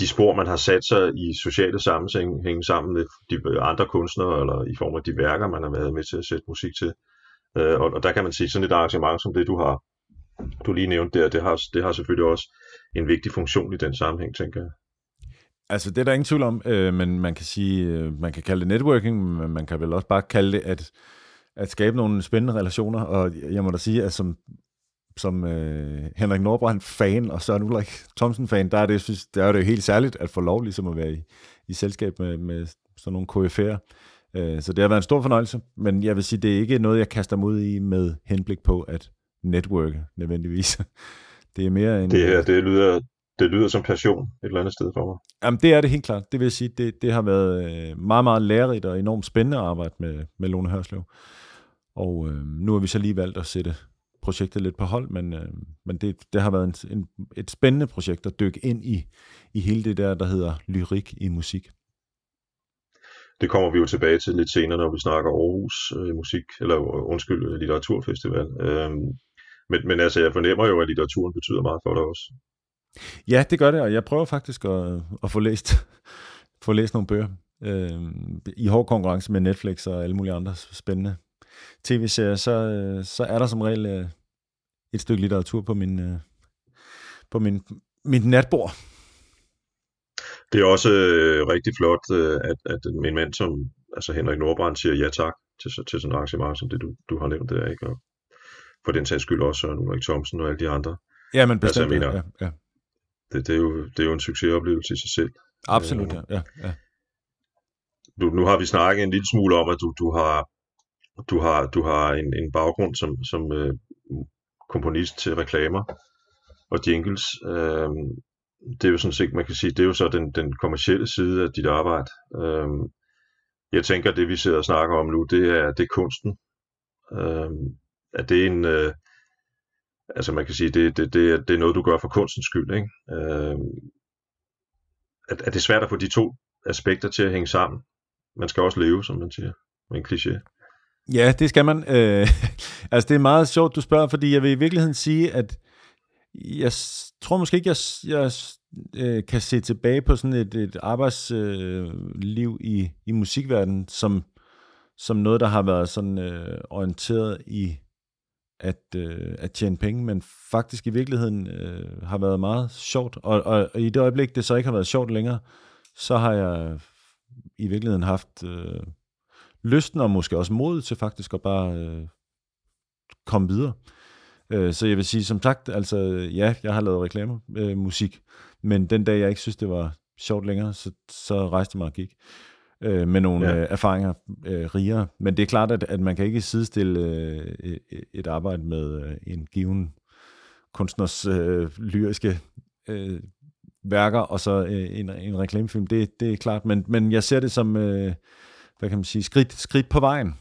de spor, man har sat sig i sociale sammenhæng sammen med de andre kunstnere, eller i form af de værker, man har været med til at sætte musik til. Øh, og, og der kan man sige, sådan et arrangement som det, du har du lige nævnte der, det har, det har selvfølgelig også en vigtig funktion i den sammenhæng, tænker jeg. Altså, det er der ingen tvivl om, øh, men man kan sige, øh, man kan kalde det networking, men man kan vel også bare kalde det at, at skabe nogle spændende relationer, og jeg må da sige, at som, som øh, Henrik Nordbrand fan og Søren Ulrik Thomsen fan, der er det, synes, der er det jo helt særligt at få lov ligesom at være i, i selskab med, med sådan nogle KF'er. Øh, så det har været en stor fornøjelse, men jeg vil sige, det er ikke noget, jeg kaster mig ud i med henblik på at networke nødvendigvis. Det er mere en... Det her, det lyder, det lyder som passion et eller andet sted for mig. Jamen, det er det helt klart. Det vil sige, det, det har været øh, meget, meget lærerigt og enormt spændende at arbejde med, med Lone Hørslev. Og øh, nu har vi så lige valgt at sætte projektet lidt på hold, men, øh, men det, det har været en, en, et spændende projekt at dykke ind i, i hele det der, der hedder lyrik i musik. Det kommer vi jo tilbage til lidt senere, når vi snakker Aarhus øh, musik, eller øh, undskyld, øh, litteraturfestival. Øhm, men, men altså, jeg fornemmer jo, at litteraturen betyder meget for dig også. Ja, det gør det, og jeg prøver faktisk at, at få læst få læst nogle bøger øh, i hård konkurrence med Netflix og alle mulige andre spændende tv-serier, så, øh, så er der som regel øh, et stykke litteratur på min, øh, på min, mit natbord. Det er også øh, rigtig flot, øh, at, at min mand som altså Henrik Nordbrand siger ja tak til, til sådan et arrangement, som det du, du har nævnt der, ikke? Og for den sags skyld også Søren Ulrik Thomsen og alle de andre. Ja, men bestemt. Altså, jeg mener- ja, ja. Det, det, er jo, det er jo en succesoplevelse i sig selv. Absolut, ja. ja, ja. du, nu har vi snakket en lille smule om, at du, du har, du har, du har en, en baggrund som, som øh, komponist til reklamer og jingles. Øh, det er jo sådan set, man kan sige, det er jo så den, den kommercielle side af dit arbejde. Øh, jeg tænker, det vi sidder og snakker om nu, det er, det er kunsten. Øh, er det en... Øh, altså man kan sige, det, det, det, er, det er noget, du gør for kunstens skyld. Ikke? Øh, at, at det er svært at få de to aspekter til at hænge sammen? Man skal også leve, som man siger, med en kliché. Ja, det skal man. Øh, altså, det er meget sjovt, du spørger, fordi jeg vil i virkeligheden sige, at jeg tror måske ikke, jeg, jeg øh, kan se tilbage på sådan et, et arbejdsliv øh, i, i musikverdenen som, som noget, der har været sådan øh, orienteret i at, øh, at tjene penge, men faktisk i virkeligheden øh, har været meget sjovt. Og, og, og i det øjeblik, det så ikke har været sjovt længere, så har jeg i virkeligheden haft øh, lysten og måske også mod til faktisk at bare øh, komme videre. Øh, så jeg vil sige, som sagt, altså ja, jeg har lavet reklamemusik, øh, musik, men den dag, jeg ikke synes, det var sjovt længere, så, så rejste jeg mig og gik øh, med nogle ja. øh, erfaringer øh, rigere. Men det er klart, at, at man kan ikke sidestille øh, et arbejde med øh, en given kunstners øh, lyriske øh, værker, og så øh, en, en reklamefilm. Det, det er klart, men, men jeg ser det som, øh, hvad kan man sige, skridt, skridt på vejen.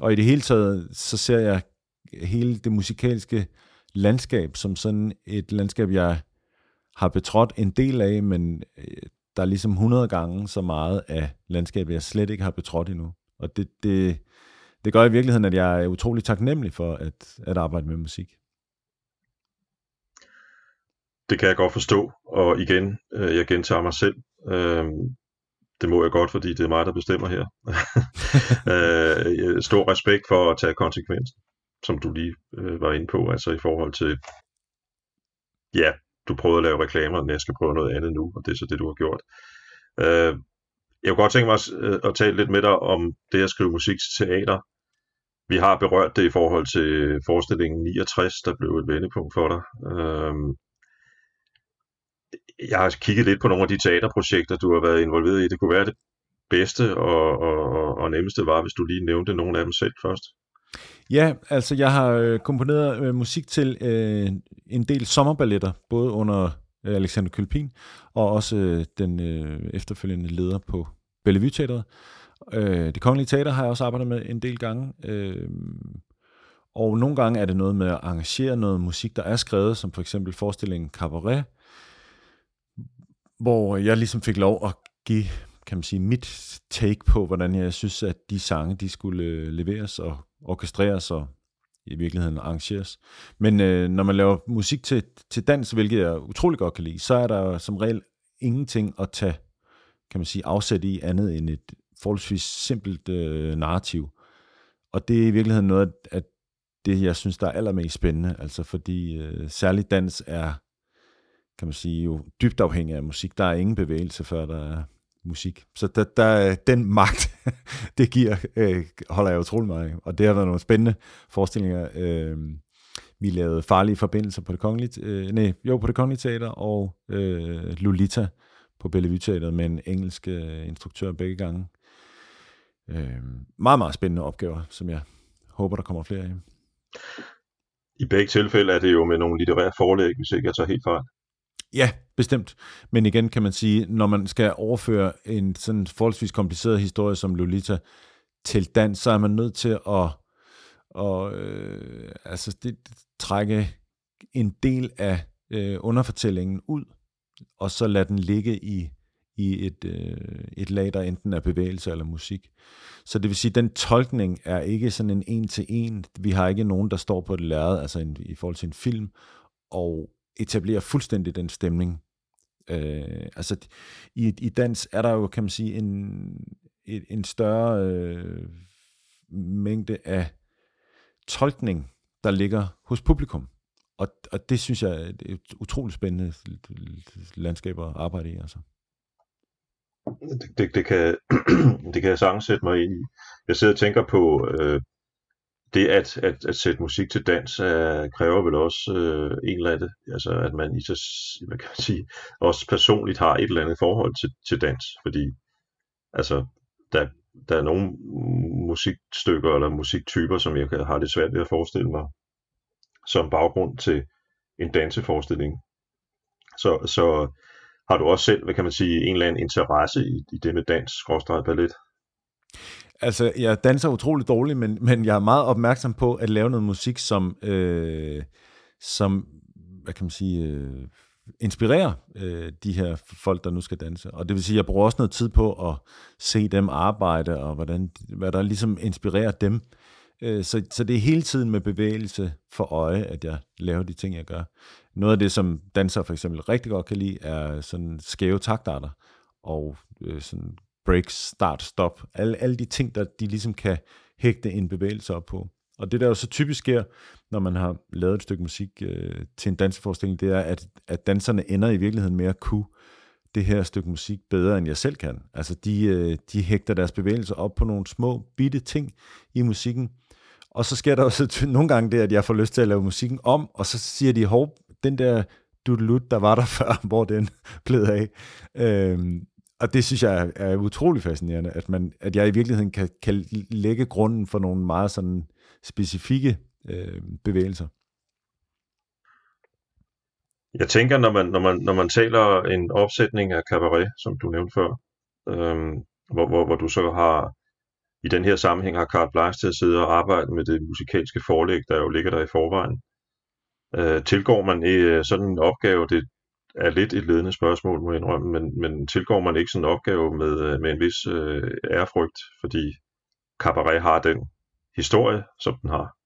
Og i det hele taget, så ser jeg hele det musikalske landskab som sådan et landskab, jeg har betrådt en del af, men øh, der er ligesom 100 gange så meget af landskabet, jeg slet ikke har betrådt endnu. Og det, det, det gør i virkeligheden, at jeg er utrolig taknemmelig for at, at arbejde med musik. Det kan jeg godt forstå, og igen, øh, jeg gentager mig selv. Øh, det må jeg godt, fordi det er mig, der bestemmer her. øh, stor respekt for at tage konsekvensen, som du lige øh, var inde på, altså i forhold til, ja, du prøvede at lave reklamer, og jeg skal prøve noget andet nu, og det er så det, du har gjort. Øh, jeg kunne godt tænke mig at, at tale lidt med dig om det at skrive musik til teater. Vi har berørt det i forhold til forestillingen 69, der blev et vendepunkt for dig. Øh, jeg har kigget lidt på nogle af de teaterprojekter, du har været involveret i. Det kunne være det bedste og, og, og nemmeste var, hvis du lige nævnte nogle af dem selv først. Ja, altså jeg har øh, komponeret øh, musik til øh, en del sommerballetter, både under øh, Alexander Kølpin og også øh, den øh, efterfølgende leder på Bellevue Teateret. Øh, det Kongelige Teater har jeg også arbejdet med en del gange. Øh, og nogle gange er det noget med at arrangere noget musik, der er skrevet, som for eksempel forestillingen Cabaret, hvor jeg ligesom fik lov at give kan man sige, mit take på, hvordan jeg synes, at de sange, de skulle øh, leveres og orkestreres og i virkeligheden arrangeres. Men øh, når man laver musik til, til dans, hvilket jeg utrolig godt kan lide, så er der som regel ingenting at tage, kan man sige, afsæt i andet end et forholdsvis simpelt øh, narrativ. Og det er i virkeligheden noget af det, jeg synes, der er allermest spændende, altså fordi øh, særligt dans er, kan man sige, jo dybt afhængig af musik. Der er ingen bevægelse, før der er musik. Så der, der, den magt, det giver, øh, holder jeg utrolig meget af. Og det har været nogle spændende forestillinger. Øh, vi lavede farlige forbindelser på det kongelige, øh, nej, jo, på det kongelige teater, og øh, Lolita på Bellevue Teateret med en engelsk øh, instruktør begge gange. Øh, meget, meget spændende opgaver, som jeg håber, der kommer flere af. I begge tilfælde er det jo med nogle litterære forlæg, hvis ikke jeg tager helt fejl. Ja, bestemt. Men igen kan man sige, når man skal overføre en sådan forholdsvis kompliceret historie som Lolita til dans, så er man nødt til at at øh, altså det, trække en del af øh, underfortællingen ud, og så lade den ligge i, i et, øh, et lag, der enten er bevægelse eller musik. Så det vil sige, at den tolkning er ikke sådan en en-til-en. Vi har ikke nogen, der står på et lærred, altså en, i forhold til en film, og etablerer fuldstændig den stemning. Øh, altså i, i dans er der jo, kan man sige, en, en, en større øh, mængde af tolkning, der ligger hos publikum. Og, og det synes jeg er et utroligt spændende landskab at arbejde i. Altså. Det, det, det, kan, det kan jeg sagtens sætte mig ind i. Jeg sidder og tænker på, øh, det at, at, at sætte musik til dans er, kræver vel også øh, en eller anden, altså at man i sig, hvad kan man sige, også personligt har et eller andet forhold til, til dans, fordi altså der, der er nogle musikstykker eller musiktyper, som jeg har det svært ved at forestille mig som baggrund til en danseforestilling. Så, så har du også selv, hvad kan man sige, en eller anden interesse i, i det med dans, skråstrej ballet? Altså, jeg danser utrolig dårligt, men, men jeg er meget opmærksom på at lave noget musik, som, øh, som hvad kan man sige, øh, inspirerer øh, de her folk, der nu skal danse. Og det vil sige, at jeg bruger også noget tid på at se dem arbejde, og hvordan, hvad der ligesom inspirerer dem. Øh, så, så det er hele tiden med bevægelse for øje, at jeg laver de ting, jeg gør. Noget af det, som dansere for eksempel rigtig godt kan lide, er sådan skæve taktarter, og øh, sådan breaks, start, stop. Alle, alle de ting, der de ligesom kan hægte en bevægelse op på. Og det, der jo så typisk sker, når man har lavet et stykke musik øh, til en danseforestilling, det er, at, at danserne ender i virkeligheden med at kunne det her stykke musik bedre, end jeg selv kan. Altså, de, øh, de hægter deres bevægelser op på nogle små, bitte ting i musikken, og så sker der også nogle gange det, at jeg får lyst til at lave musikken om, og så siger de, hov, den der dudelut, der var der før, hvor den blev af. Øhm, og det synes jeg er, er utrolig fascinerende, at, man, at jeg i virkeligheden kan, kan lægge grunden for nogle meget sådan specifikke øh, bevægelser. Jeg tænker, når man, når man, når man taler en opsætning af cabaret, som du nævnte før, øhm, hvor, hvor, hvor du så har i den her sammenhæng har Carl Blanche til at sidde og arbejde med det musikalske forlæg, der jo ligger der i forvejen. Øh, tilgår man øh, sådan en opgave, det er lidt et ledende spørgsmål, må jeg indrømme, men, men tilgår man ikke sådan en opgave med, øh, med en vis øh, ærefrygt, fordi cabaret har den historie, som den har.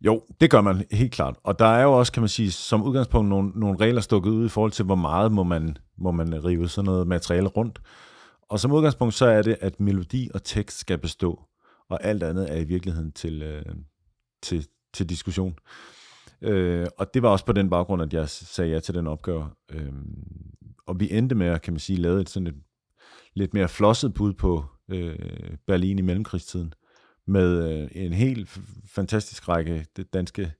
Jo, det gør man helt klart. Og der er jo også, kan man sige, som udgangspunkt nogle, nogle regler stukket ud i forhold til, hvor meget må man, må man rive sådan noget materiale rundt. Og som udgangspunkt, så er det, at melodi og tekst skal bestå, og alt andet er i virkeligheden til, øh, til, til diskussion. Øh, Øh, og det var også på den baggrund, at jeg sagde ja til den opgave. Øh, og vi endte med at, kan man sige, lave et sådan et lidt mere flosset bud på øh, Berlin i mellemkrigstiden, med øh, en helt fantastisk række danske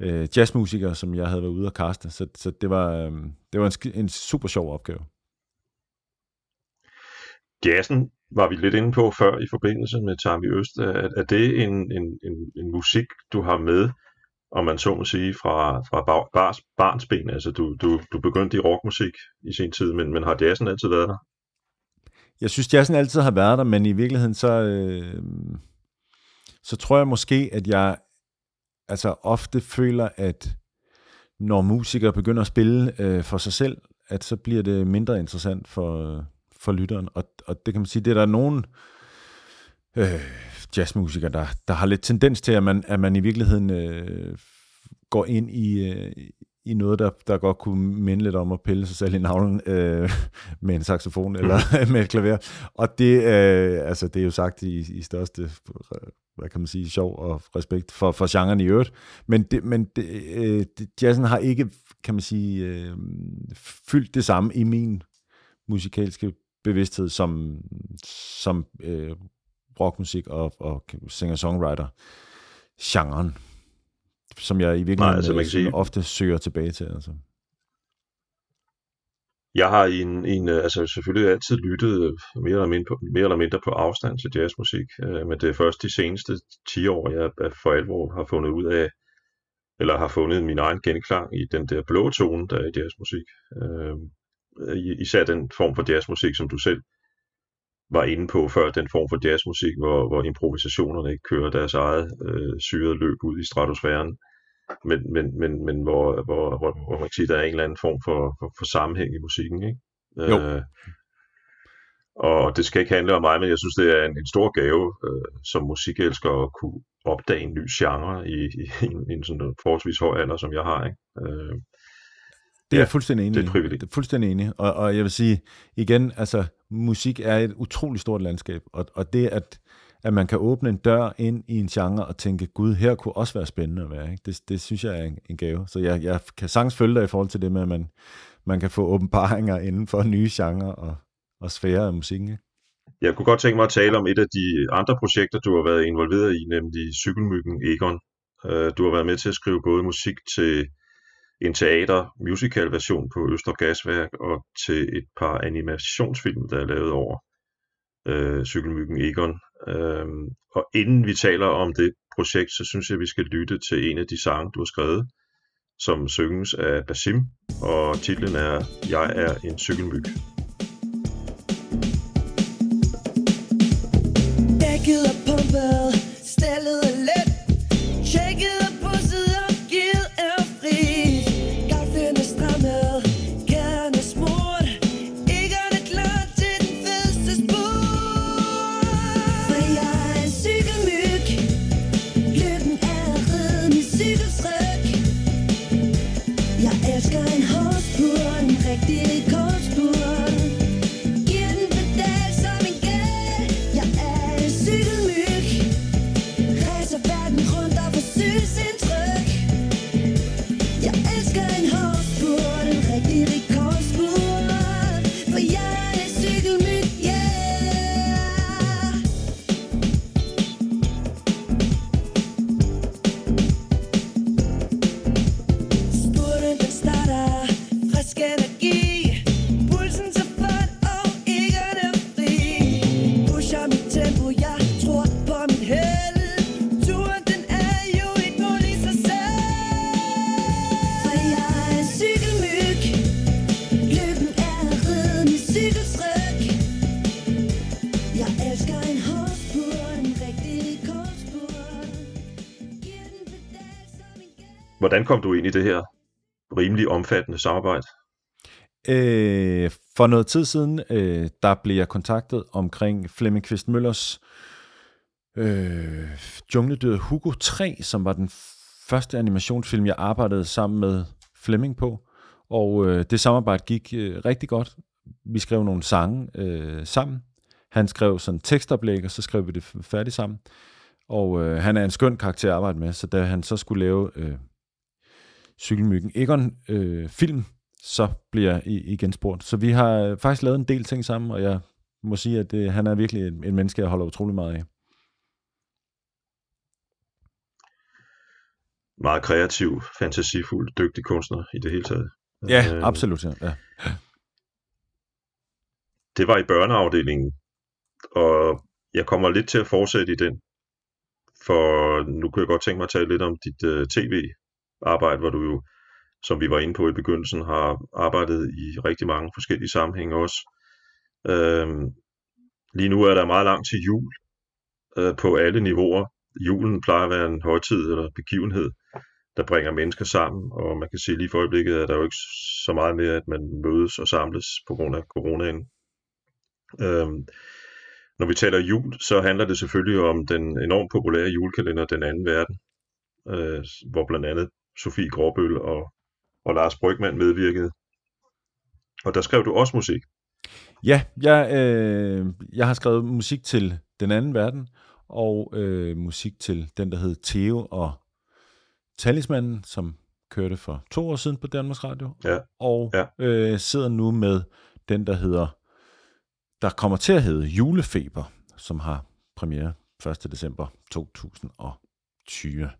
øh, jazzmusikere, som jeg havde været ude og kaste. Så, så det var, øh, det var en, en super sjov opgave. Jazzen var vi lidt inde på før i forbindelse med Tammy Øst. Er, er det en, en, en, en musik, du har med, om man så må sige, fra, fra bar, bars, barnsben? Altså, du, du, du begyndte i rockmusik i sin tid, men, men har jazzen altid været der? Jeg synes, jazzen altid har været der, men i virkeligheden så, øh, så tror jeg måske, at jeg altså ofte føler, at når musikere begynder at spille øh, for sig selv, at så bliver det mindre interessant for, for lytteren. Og, og det kan man sige, det er der nogen øh, jazzmusikere, der, der har lidt tendens til, at man, at man i virkeligheden øh, går ind i, øh, i noget, der, der godt kunne minde lidt om at pille sig selv i navlen øh, med en saxofon eller med et klaver. Og det, øh, altså, det er jo sagt i, i største, hvad kan man sige, sjov og respekt for, for genren i øvrigt. Men, det, men det, øh, jazzen har ikke, kan man sige, øh, fyldt det samme i min musikalske bevidsthed som, som øh, rockmusik og, og singer-songwriter genren som jeg i virkeligheden Nej, altså, man kan sige- ofte søger tilbage til. Altså. Jeg har i en, en, øh, altså selvfølgelig altid lyttet øh, mere eller mindre på, mere eller mindre på afstand til jazzmusik, øh, men det er først de seneste 10 år, jeg for alvor har fundet ud af, eller har fundet min egen genklang i den der blå tone, der er i jazzmusik. Øh, i- især den form for jazzmusik, som du selv var inde på før, den form for jazzmusik, hvor, hvor improvisationerne ikke kører deres eget øh, syrede løb ud i stratosfæren, men, men, men, men hvor, hvor, hvor, hvor man kan sige, der er en eller anden form for, for, for sammenhæng i musikken. Ikke? Jo. Øh, og det skal ikke handle om mig, men jeg synes, det er en, en stor gave øh, som musikelsker at kunne opdage en ny genre i, i, i, en, i en sådan forholdsvis høj alder, som jeg har. Ikke? Øh, Det er Ja, jeg fuldstændig enig det er et i. privilegium. Det er fuldstændig enig. Og, og jeg vil sige igen, altså musik er et utroligt stort landskab, og, og det at, at man kan åbne en dør ind i en genre og tænke, gud, her kunne også være spændende at være, ikke? Det, det synes jeg er en, en gave. Så jeg, jeg kan sagtens følge dig i forhold til det med, at man, man kan få åbenbaringer inden for nye genrer og, og sfære af musikken. Ikke? Jeg kunne godt tænke mig at tale om et af de andre projekter, du har været involveret i, nemlig Cykelmyggen Egon. Øh, du har været med til at skrive både musik til en teater-musical-version på Østergasværk og til et par animationsfilm, der er lavet over øh, cykelmyggen Egon. Øh, og inden vi taler om det projekt, så synes jeg, vi skal lytte til en af de sange, du har skrevet, som synges af Basim, og titlen er Jeg er en cykelmyg. Jeg gider Hvordan kom du ind i det her rimelig omfattende samarbejde? Øh, for noget tid siden, øh, der blev jeg kontaktet omkring Flemming Kvist Møllers øh, jungledyret Hugo 3, som var den første animationsfilm, jeg arbejdede sammen med Flemming på. Og øh, det samarbejde gik øh, rigtig godt. Vi skrev nogle sange øh, sammen. Han skrev sådan tekstoplæg, og så skrev vi det færdigt sammen. Og øh, han er en skøn karakter at arbejde med, så da han så skulle lave øh, Cykelmyggen Egon øh, film, så bliver jeg igen spurgt. Så vi har øh, faktisk lavet en del ting sammen, og jeg må sige, at øh, han er virkelig en, en menneske, jeg holder utrolig meget af. Meget kreativ, fantasifuld, dygtig kunstner i det hele taget. Ja, Øh, absolut. Ja. ja. Det var i børneafdelingen, og jeg kommer lidt til at fortsætte i den, for nu kunne jeg godt tænke mig at tale lidt om dit uh, arbejde, hvor du jo, som vi var inde på i begyndelsen, har arbejdet i rigtig mange forskellige sammenhænge også. Øhm, lige nu er der meget langt til jul øh, på alle niveauer. Julen plejer at være en højtid eller begivenhed, der bringer mennesker sammen, og man kan sige lige for øjeblikket, at der jo ikke så meget mere, at man mødes og samles på grund af coronaen. Øhm, når vi taler jul, så handler det selvfølgelig om den enormt populære julekalender Den Anden Verden, øh, hvor blandt andet Sofie Gråbøl og, og Lars Brygman medvirkede. Og der skrev du også musik. Ja, jeg, øh, jeg har skrevet musik til Den Anden Verden, og øh, musik til den, der hed Theo og Talismanden, som kørte for to år siden på Danmarks Radio. Ja, Og ja. øh, sidder nu med den, der hedder, der kommer til at hedde Julefeber, som har premiere 1. december 2020.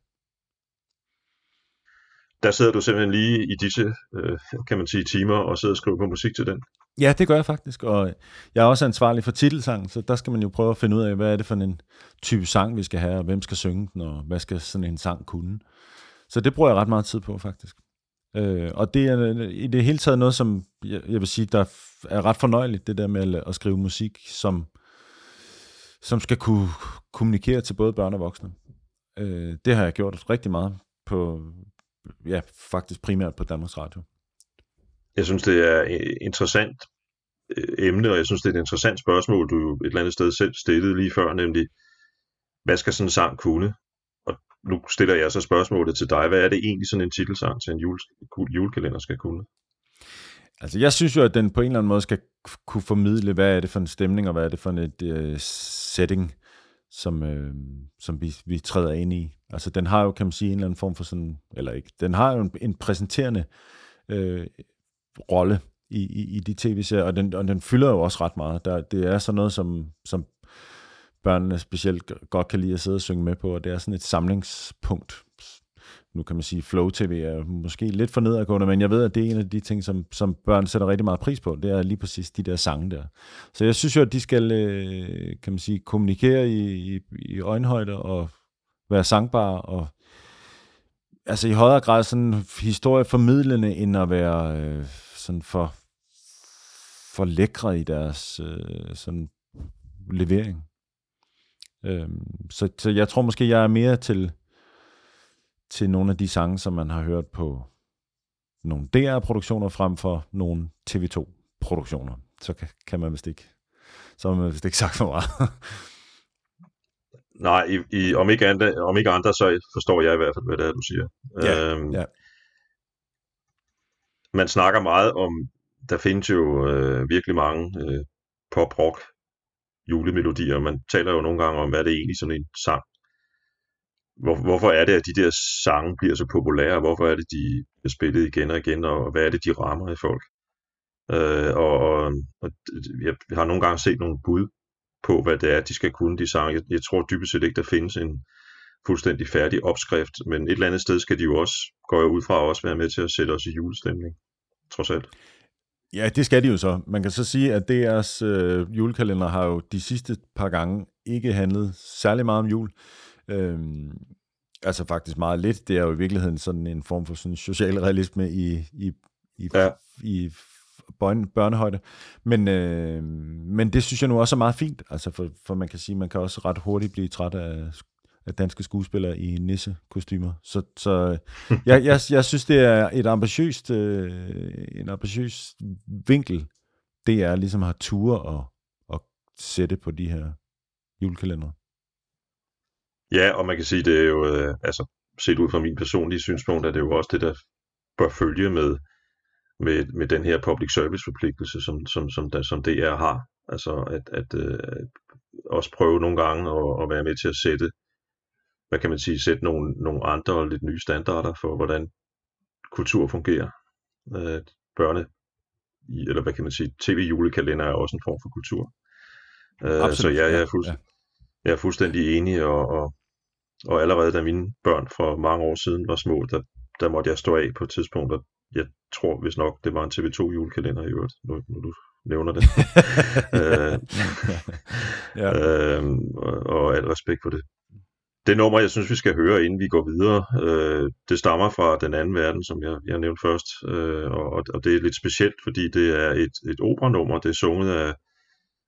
Der sidder du simpelthen lige i disse, øh, kan man sige, timer og sidder og skriver på musik til den. Ja, det gør jeg faktisk, og jeg er også ansvarlig for titelsangen, så der skal man jo prøve at finde ud af, hvad er det for en type sang, vi skal have, og hvem skal synge den, og hvad skal sådan en sang kunne. Så det bruger jeg ret meget tid på, faktisk. Øh, og det er i det hele taget noget, som jeg, jeg vil sige, der er ret fornøjeligt, det der med at, at skrive musik, som, som skal kunne kommunikere til både børn og voksne. Øh, det har jeg gjort rigtig meget på, ja, faktisk primært på Danmarks Radio. Jeg synes, det er interessant øh, emne, og jeg synes, det er et interessant spørgsmål, du et eller andet sted selv stillede lige før, nemlig, hvad skal sådan en sang kunne? Og nu stiller jeg så spørgsmålet til dig. Hvad er det egentlig sådan en titelsang til en jule, julekalender skal kunne? Altså, jeg synes jo, at den på en eller anden måde skal kunne formidle, hvad er det for en stemning, og hvad er det for et øh, setting, som, øh, som vi, vi træder ind i. Altså, den har jo, kan man sige, en eller anden form for sådan, eller ikke, den har jo en, en præsenterende øh, rolle i, i, i de tv-serier, og den, og den fylder jo også ret meget. Der, det er sådan noget, som, som børnene specielt godt kan lide at sidde og synge med på, og det er sådan et samlingspunkt nu kan man sige, Flow TV er måske lidt for nedadgående, men jeg ved, at det er en af de ting, som, som børn sætter rigtig meget pris på. Det er lige præcis de der sange der. Så jeg synes jo, at de skal, øh, kan man sige, kommunikere i, i, i øjenhøjde og være sangbare og altså i højere grad sådan historieformidlende, end at være øh, sådan for, for lækre i deres øh, sådan levering. Øhm, så, så jeg tror måske, jeg er mere til, til nogle af de sange, som man har hørt på nogle DR-produktioner frem for nogle TV2-produktioner. Så kan, man vist ikke, så har man vist ikke sagt for meget. Nej, i, i, om, ikke andre, om ikke andre, så forstår jeg i hvert fald, hvad det er, du siger. Ja, øhm, ja. Man snakker meget om, der findes jo øh, virkelig mange øh, pop-rock julemelodier. Man taler jo nogle gange om, hvad det er egentlig sådan en sang. Hvor, hvorfor er det, at de der sange bliver så populære? Hvorfor er det, de bliver spillet igen og igen? Og hvad er det, de rammer i folk? Øh, og, og, og jeg har nogle gange set nogle bud på, hvad det er, de skal kunne, de sange. Jeg, jeg tror dybest set ikke, der findes en fuldstændig færdig opskrift, men et eller andet sted skal de jo også, går jeg ud fra, også være med til at sætte os i julestemning, trods alt. Ja, det skal de jo så. Man kan så sige, at DR's øh, julekalender har jo de sidste par gange ikke handlet særlig meget om jul. Øhm, altså faktisk meget lidt. Det er jo i virkeligheden sådan en form for sådan social realisme i, i, i, Ja. i børne, børnehøjde. Men, øh, men det synes jeg nu også er meget fint, altså for, for man kan sige, man kan også ret hurtigt blive træt af, af danske skuespillere i nissekostymer. Så, så jeg, jeg, jeg synes, det er et ambitiøst, øh, en ambitiøs vinkel, det er ligesom har ture og, og sætte på de her julekalender. Ja, og man kan sige, det er jo, øh, altså set ud fra min personlige synspunkt, er det jo også det, der bør følge med, med, med den her public service forpligtelse, som, som, som, der, som DR har. Altså at, at øh, også prøve nogle gange at, at være med til at sætte, hvad kan man sige, sætte nogle, nogle andre og lidt nye standarder for, hvordan kultur fungerer. Øh, børne, eller hvad kan man sige, tv-julekalender er også en form for kultur. Øh, så Absolut, ja, jeg ja, er, fuldst- ja. Jeg er fuldstændig enig, og, og, og allerede da mine børn for mange år siden var små, der, der måtte jeg stå af på et tidspunkt, og jeg tror hvis nok, det var en TV2 julekalender i øvrigt, nu, nu du nævner det. øh, Ja. øh, og, og al respekt for det. Det nummer, jeg synes, vi skal høre, inden vi går videre, øh, det stammer fra den anden verden, som jeg, jeg nævnte først, øh, og, og det er lidt specielt, fordi det er et, et operanummer, det er sunget af,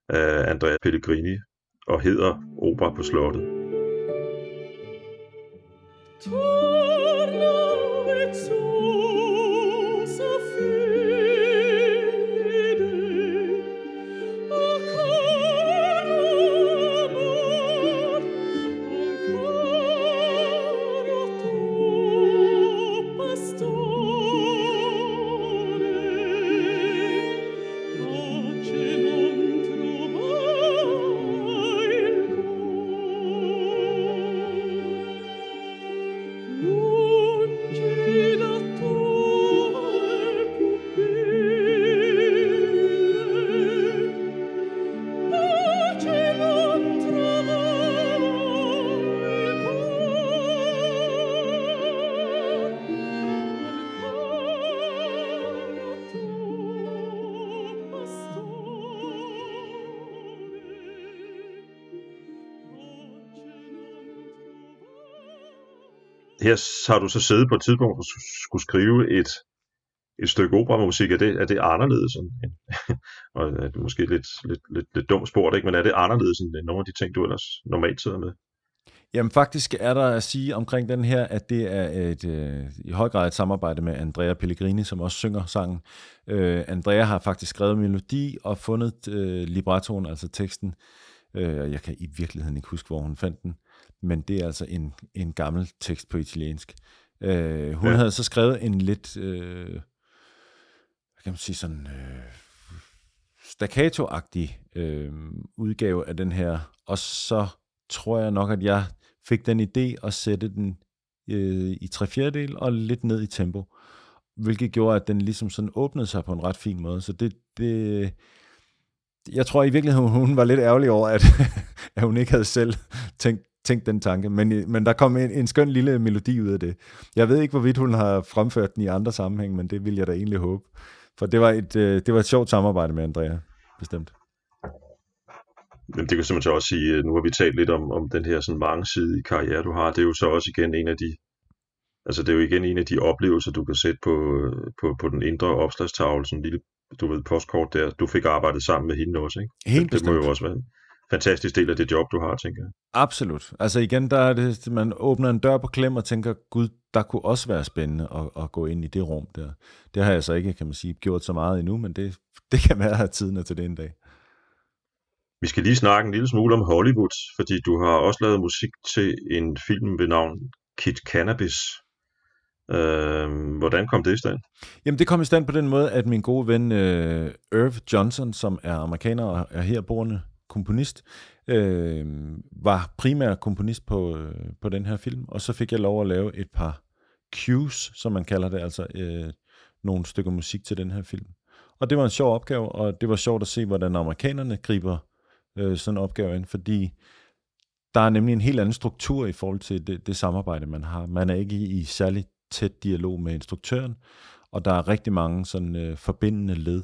af Andrea Pellegrini, og hedder Opera på slottet. Her har du så siddet på et tidspunkt og skulle skrive et, et stykke operamusik. Er det, er det anderledes? End, og er det måske lidt, lidt, lidt, lidt dumt spurgt, ikke? men er det anderledes end nogle af de ting, du ellers normalt sidder med? Jamen faktisk er der at sige omkring den her, at det er et, øh, i høj grad et samarbejde med Andrea Pellegrini, som også synger sangen. Øh, Andrea har faktisk skrevet melodi og fundet øh, librettoen, altså teksten. Øh, jeg kan i virkeligheden ikke huske, hvor hun fandt den, men det er altså en, en gammel tekst på italiensk. Øh, hun Ja. havde så skrevet en lidt, øh, hvad kan man sige, sådan øh, staccato-agtig øh, udgave af den her, og så tror jeg nok, at jeg fik den idé at sætte den øh, i tre fjerdedel og lidt ned i tempo, hvilket gjorde, at den ligesom sådan åbnede sig på en ret fin måde. Så det, det jeg tror i virkeligheden, hun var lidt ærgerlig over, at, at hun ikke havde selv tænkt, tænkt den tanke, men, men der kom en, en skøn lille melodi ud af det. Jeg ved ikke, hvorvidt hun har fremført den i andre sammenhæng, men det vil jeg da egentlig håbe. For det var et, øh, det var et sjovt samarbejde med Andrea, bestemt. Men det kan simpelthen også sige, at nu har vi talt lidt om, om den her sådan mangesidige karriere, du har. Det er jo så også igen en af de, altså det er jo igen en af de oplevelser, du kan sætte på, på, på den indre opslagstavle, sådan en lille, du ved, postkort der. Du fik arbejdet sammen med hende også, ikke? Helt det, det må bestemt. jo også være fantastisk del af det job, du har, tænker jeg. Absolut. Altså igen, der er det, man åbner en dør på klem og tænker, gud, der kunne også være spændende at, at gå ind i det rum der. Det har jeg så ikke, kan man sige, gjort så meget endnu, men det, det kan være, at tiden er til det en dag. Vi skal lige snakke en lille smule om Hollywood, fordi du har også lavet musik til en film ved navn Kid Cannabis. Øh, hvordan kom det i stand? Jamen, det kom i stand på den måde, at min gode ven øh, Irv Johnson, som er amerikaner og er herboende komponist, øh, var primær komponist på, øh, på den her film, og så fik jeg lov at lave et par cues, som man kalder det, altså øh, nogle stykker musik til den her film. Og det var en sjov opgave, og det var sjovt at se, hvordan amerikanerne griber øh, sådan en opgave ind, fordi der er nemlig en helt anden struktur i forhold til det, det samarbejde, man har. Man er ikke i, i særlig tæt dialog med instruktøren, og der er rigtig mange sådan øh, forbindende led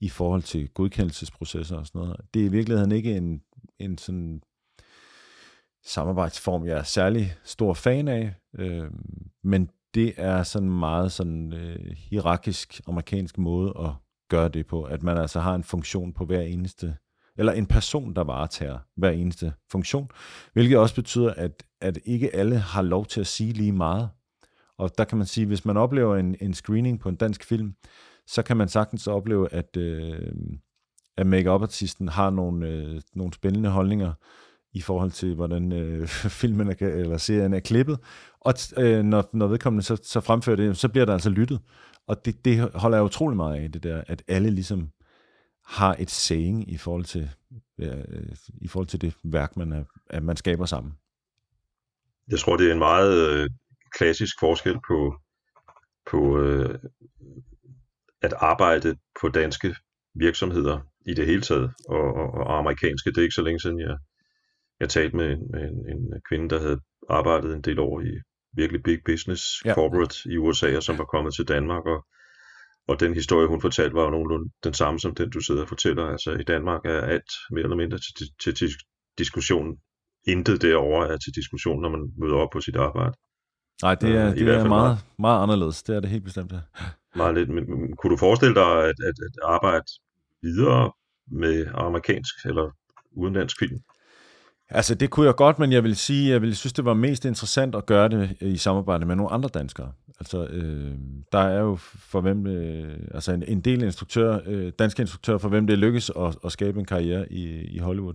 i forhold til godkendelsesprocesser og sådan noget. Det er i virkeligheden ikke en, en sådan samarbejdsform, jeg er særlig stor fan af, øh, men det er sådan meget sådan øh, hierarkisk amerikansk måde at gøre det på, at man altså har en funktion på hver eneste, eller en person, der varetager hver eneste funktion, hvilket også betyder, at, at ikke alle har lov til at sige lige meget. Og der kan man sige, hvis man oplever en, en screening på en dansk film, så kan man sagtens opleve, at, øh, at make-up-artisten har nogle, øh, nogle spændende holdninger i forhold til, hvordan øh, filmen er, eller serien er klippet. Og øh, når, når vedkommende så, så fremfører det, så bliver der altså lyttet. Og det, det holder jeg utrolig meget af, det der, at alle ligesom har et saying i forhold til, øh, i forhold til det værk, man, er, at man skaber sammen. Jeg tror, det er en meget øh, klassisk forskel på, på øh, at arbejde på danske virksomheder i det hele taget, og, og, og amerikanske. Det er ikke så længe siden, jeg, jeg talte med, en, en, en kvinde, der havde arbejdet en del år i virkelig big business Ja. corporate i USA, og som var kommet til Danmark, og, og den historie, hun fortalte, var jo nogenlunde den samme som den, du sidder og fortæller. Altså i Danmark er alt mere eller mindre til, til, til diskussion. Intet derovre er til diskussion, når man møder op på sit arbejde. Nej, det Øh, er, i det hvert er fald meget, meget anderledes. Det er det helt bestemt. Ja. Meget lidt, men, men kunne du forestille dig at, at, at arbejde videre med amerikansk eller udenlandsk film? Altså, det kunne jeg godt, men jeg vil sige, jeg vil synes, det var mest interessant at gøre det i samarbejde med nogle andre danskere. Altså, øh, der er jo for hvem, øh, altså en, en del instruktører, øh, danske instruktører, for hvem det lykkes at, at skabe en karriere i, i Hollywood.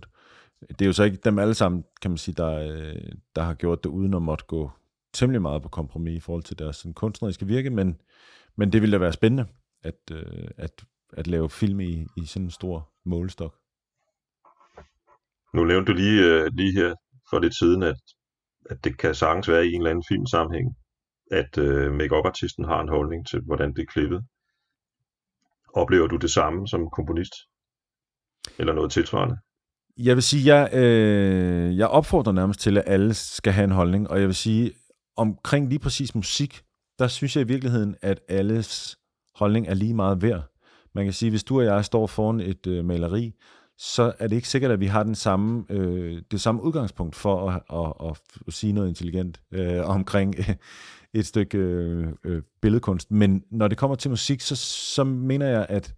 Det er jo så ikke dem alle sammen, kan man sige, der, øh, der har gjort det uden at måtte gå temmelig meget på kompromis i forhold til deres sådan, kunstneriske virke, men, men det ville da være spændende at, øh, at, at lave film i, i sådan en stor målestok. Nu nævnte du lige, øh, lige her for lidt siden, at, at det kan sagtens være i en eller anden filmsammenhæng, at øh, make-up-artisten har en holdning til, hvordan det er klippet. Oplever du det samme som komponist? Eller noget tilsvarende? Jeg vil sige, jeg, øh, jeg opfordrer nærmest til, at alle skal have en holdning, og jeg vil sige, omkring lige præcis musik, der synes jeg i virkeligheden, at alles holdning er lige meget værd. Man kan sige, hvis du og jeg står foran et øh, maleri, så er det ikke sikkert, at vi har den samme, øh, det samme udgangspunkt for at, at, at, at sige noget intelligent øh, omkring øh, et stykke øh, øh, billedkunst. Men når det kommer til musik, så, så mener jeg, at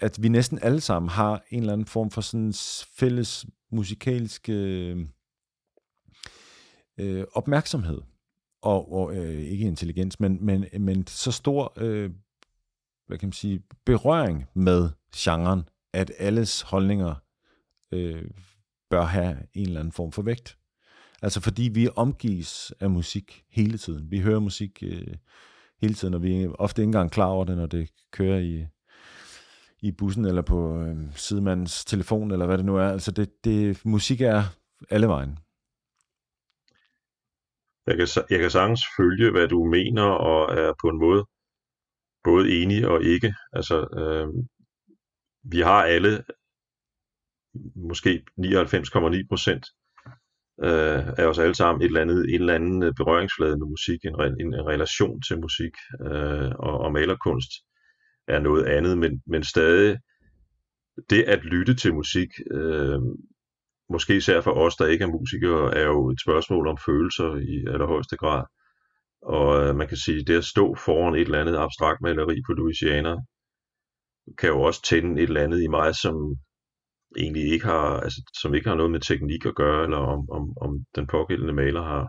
at vi næsten alle sammen har en eller anden form for sådan fælles musikalsk øh, øh, opmærksomhed. Og, og øh, ikke intelligens, men, men, men så stor øh, hvad kan man sige, berøring med genren, at alles holdninger øh, bør have en eller anden form for vægt. Altså fordi vi omgives af musik hele tiden. Vi hører musik øh, hele tiden, og vi er ofte ikke engang klar over det, når det kører i, i bussen eller på øh, sidemandens telefon, eller hvad det nu er. Altså det, det, musik er alle vejen. Jeg kan, jeg kan sagtens følge, hvad du mener, og er på en måde både enig og ikke. Altså, øh, vi har alle måske 99,9 procent øh, af os alle sammen et eller andet, en eller anden øh, berøringsflade med musik, en, re- en, en relation til musik øh, og, og malerkunst er noget andet, men, men stadig det at lytte til musik, øh, måske især for os, der ikke er musikere, er jo et spørgsmål om følelser i allerhøjeste grad. Og øh, man kan sige, det at stå foran et eller andet abstrakt maleri på Louisiana, kan jo også tænde et eller andet i mig, som egentlig ikke har, altså, som ikke har noget med teknik at gøre, eller om, om, om den pågældende maler har,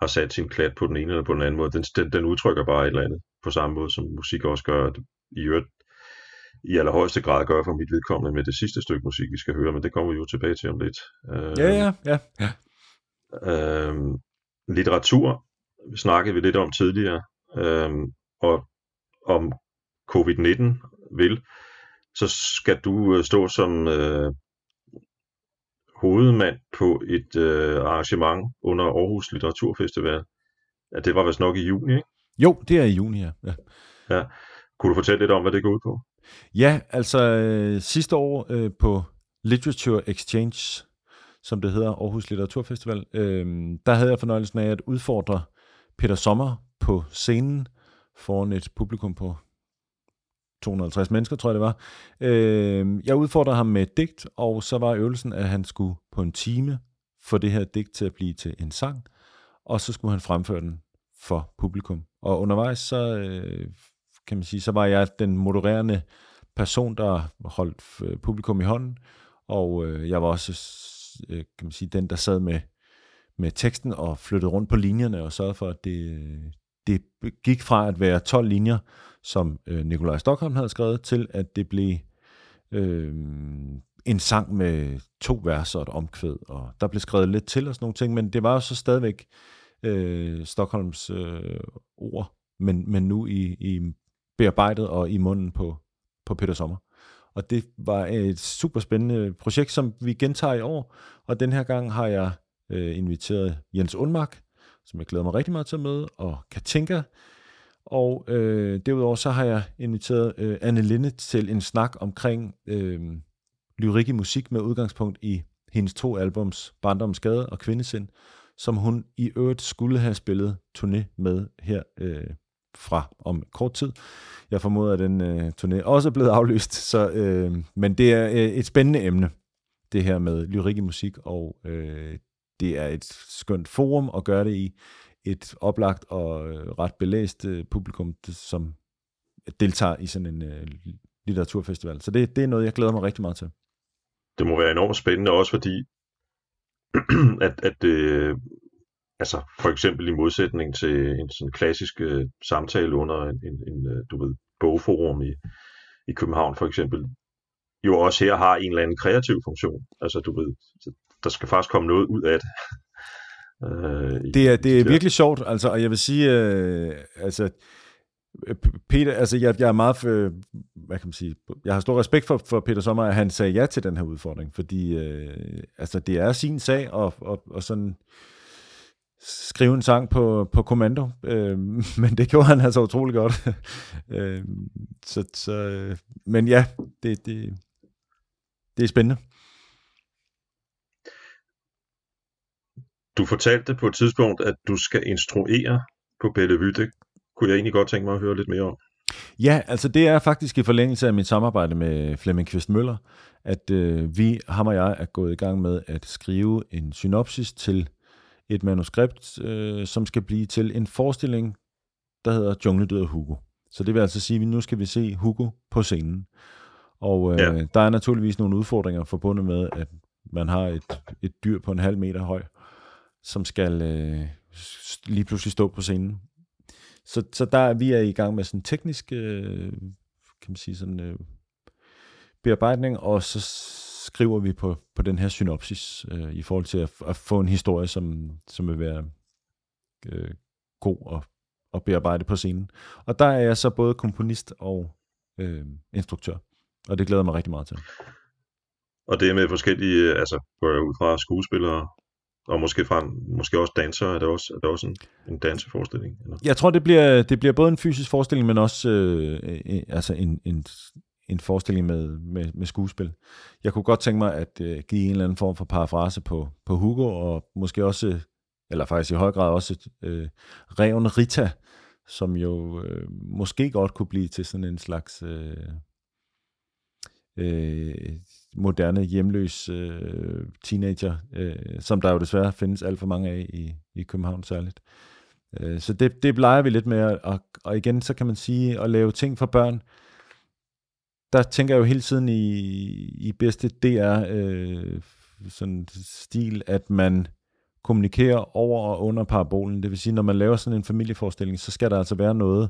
har sat sin klat på den ene eller på den anden måde. Den, den, den udtrykker bare et eller andet, på samme måde som musik også gør. I øvrigt, i allerhøjeste grad gør for mit vedkommende med det sidste stykke musik, vi skal høre, men det kommer vi jo tilbage til om lidt. Øh, Ja, ja, ja. ja. Øh, litteratur snakkede vi lidt om tidligere, øh, og om covid-19 vil, så skal du øh, stå som øh, hovedmand på et øh, arrangement under Aarhus Litteraturfestival. Ja, det var vist nok i juni, ikke? Jo, det er i juni, ja. ja. Ja. Kunne du fortælle lidt om, hvad det går ud på? Ja, altså øh, sidste år øh, på Literature Exchange, som det hedder, Aarhus Litteraturfestival, øh, der havde jeg fornøjelsen af at udfordre Peter Sommer på scenen foran et publikum på 250 mennesker, tror jeg det var. Øh, jeg udfordrede ham med et digt, og så var øvelsen, at han skulle på en time få det her digt til at blive til en sang, og så skulle han fremføre den for publikum. Og undervejs, så øh, kan man sige, så var jeg den modererende person, der holdt øh, publikum i hånden, og øh, jeg var også, øh, kan man sige, den, der sad med, med teksten og flyttede rundt på linjerne og sørgede for, at det, det gik fra at være 12 linjer, som øh, Nikolaj Stockholm havde skrevet, til at det blev øh, en sang med to vers og et omkvæd, og der blev skrevet lidt til og sådan nogle ting, men det var jo så stadigvæk øh, Stockholms øh, ord, men, men nu i, i bearbejdet og i munden på, på Peter Sommer. Og det var et super spændende projekt, som vi gentager i år, og den her gang har jeg øh, inviteret Jens Undmark, som jeg glæder mig rigtig meget til at møde, og Katinka, og øh, derudover så har jeg inviteret øh, Anne Linde til en snak omkring øh, lyrik i musik med udgangspunkt i hendes to albums, Barndomsgade og Kvindesind, som hun i øvrigt skulle have spillet turné med her øh, fra om kort tid. Jeg formoder, at den øh, turné også er blevet aflyst, så, øh, men det er øh, et spændende emne, det her med lyrik i musik, og øh, det er et skønt forum at gøre det i. Et oplagt og øh, ret belæst øh, publikum, det, som deltager i sådan en øh, litteraturfestival. Så det, det er noget, jeg glæder mig rigtig meget til. Det må være enormt spændende også, fordi at, at øh, altså for eksempel i modsætning til en sådan klassisk øh, samtale under en, en, en øh, du ved, bogforum i, i København for eksempel, jo også her har en eller anden kreativ funktion. Altså du ved, der skal faktisk komme noget ud af det. øh, Det er, det er virkelig sjovt, altså, og jeg vil sige, øh, altså, Peter, altså jeg, jeg er meget, for, hvad kan man sige, jeg har stor respekt for, for Peter Sommer, at han sagde ja til den her udfordring, fordi øh, altså det er sin sag, og, og, og sådan skrive en sang på, på kommando, øh, men det gjorde han altså utrolig godt. øh, så, så, men ja, det, det, det er spændende. Du fortalte på et tidspunkt, at du skal instruere på Bellevue. Det kunne jeg egentlig godt tænke mig at høre lidt mere om. Ja, altså det er faktisk i forlængelse af mit samarbejde med Flemming Kvist Møller, at øh, vi, ham og jeg, er gået i gang med at skrive en synopsis til et manuskript, øh, som skal blive til en forestilling, der hedder Jungledyret Hugo. Så det vil altså sige, at nu skal vi se Hugo på scenen. Og øh, Ja. der er naturligvis nogle udfordringer forbundet med, at man har et, et dyr på en halv meter høj, som skal øh, lige pludselig stå på scenen. Så, så der er vi er i gang med sådan teknisk, øh, kan man sige sådan øh, bearbejdning, og så skriver vi på, på den her synopsis øh, i forhold til at, at få en historie, som, som vil være øh, god at, at bearbejde på scenen. Og der er jeg så både komponist og øh, instruktør, og det glæder jeg mig rigtig meget til. Og det er med forskellige, altså går jeg ud fra skuespillere, og måske, fra, måske også dansere, er det også, er det også en, en danseforestilling? Eller? Jeg tror, det bliver, det bliver både en fysisk forestilling, men også øh, øh, altså en, en, en forestilling med, med, med skuespil. Jeg kunne godt tænke mig at øh, give en eller anden form for parafrase på, på Hugo, og måske også, eller faktisk i høj grad også, øh, Reven Rita, som jo øh, måske godt kunne blive til sådan en slags øh, øh, moderne hjemløs øh, teenager, øh, som der jo desværre findes alt for mange af i, i København særligt. Øh, så det, det leger vi lidt med, og, og igen, så kan man sige, at lave ting for børn, der tænker jeg jo hele tiden i, i bedste DR øh, sådan stil, at man kommunikerer over og under parabolen. Det vil sige, når man laver sådan en familieforestilling, så skal der altså være noget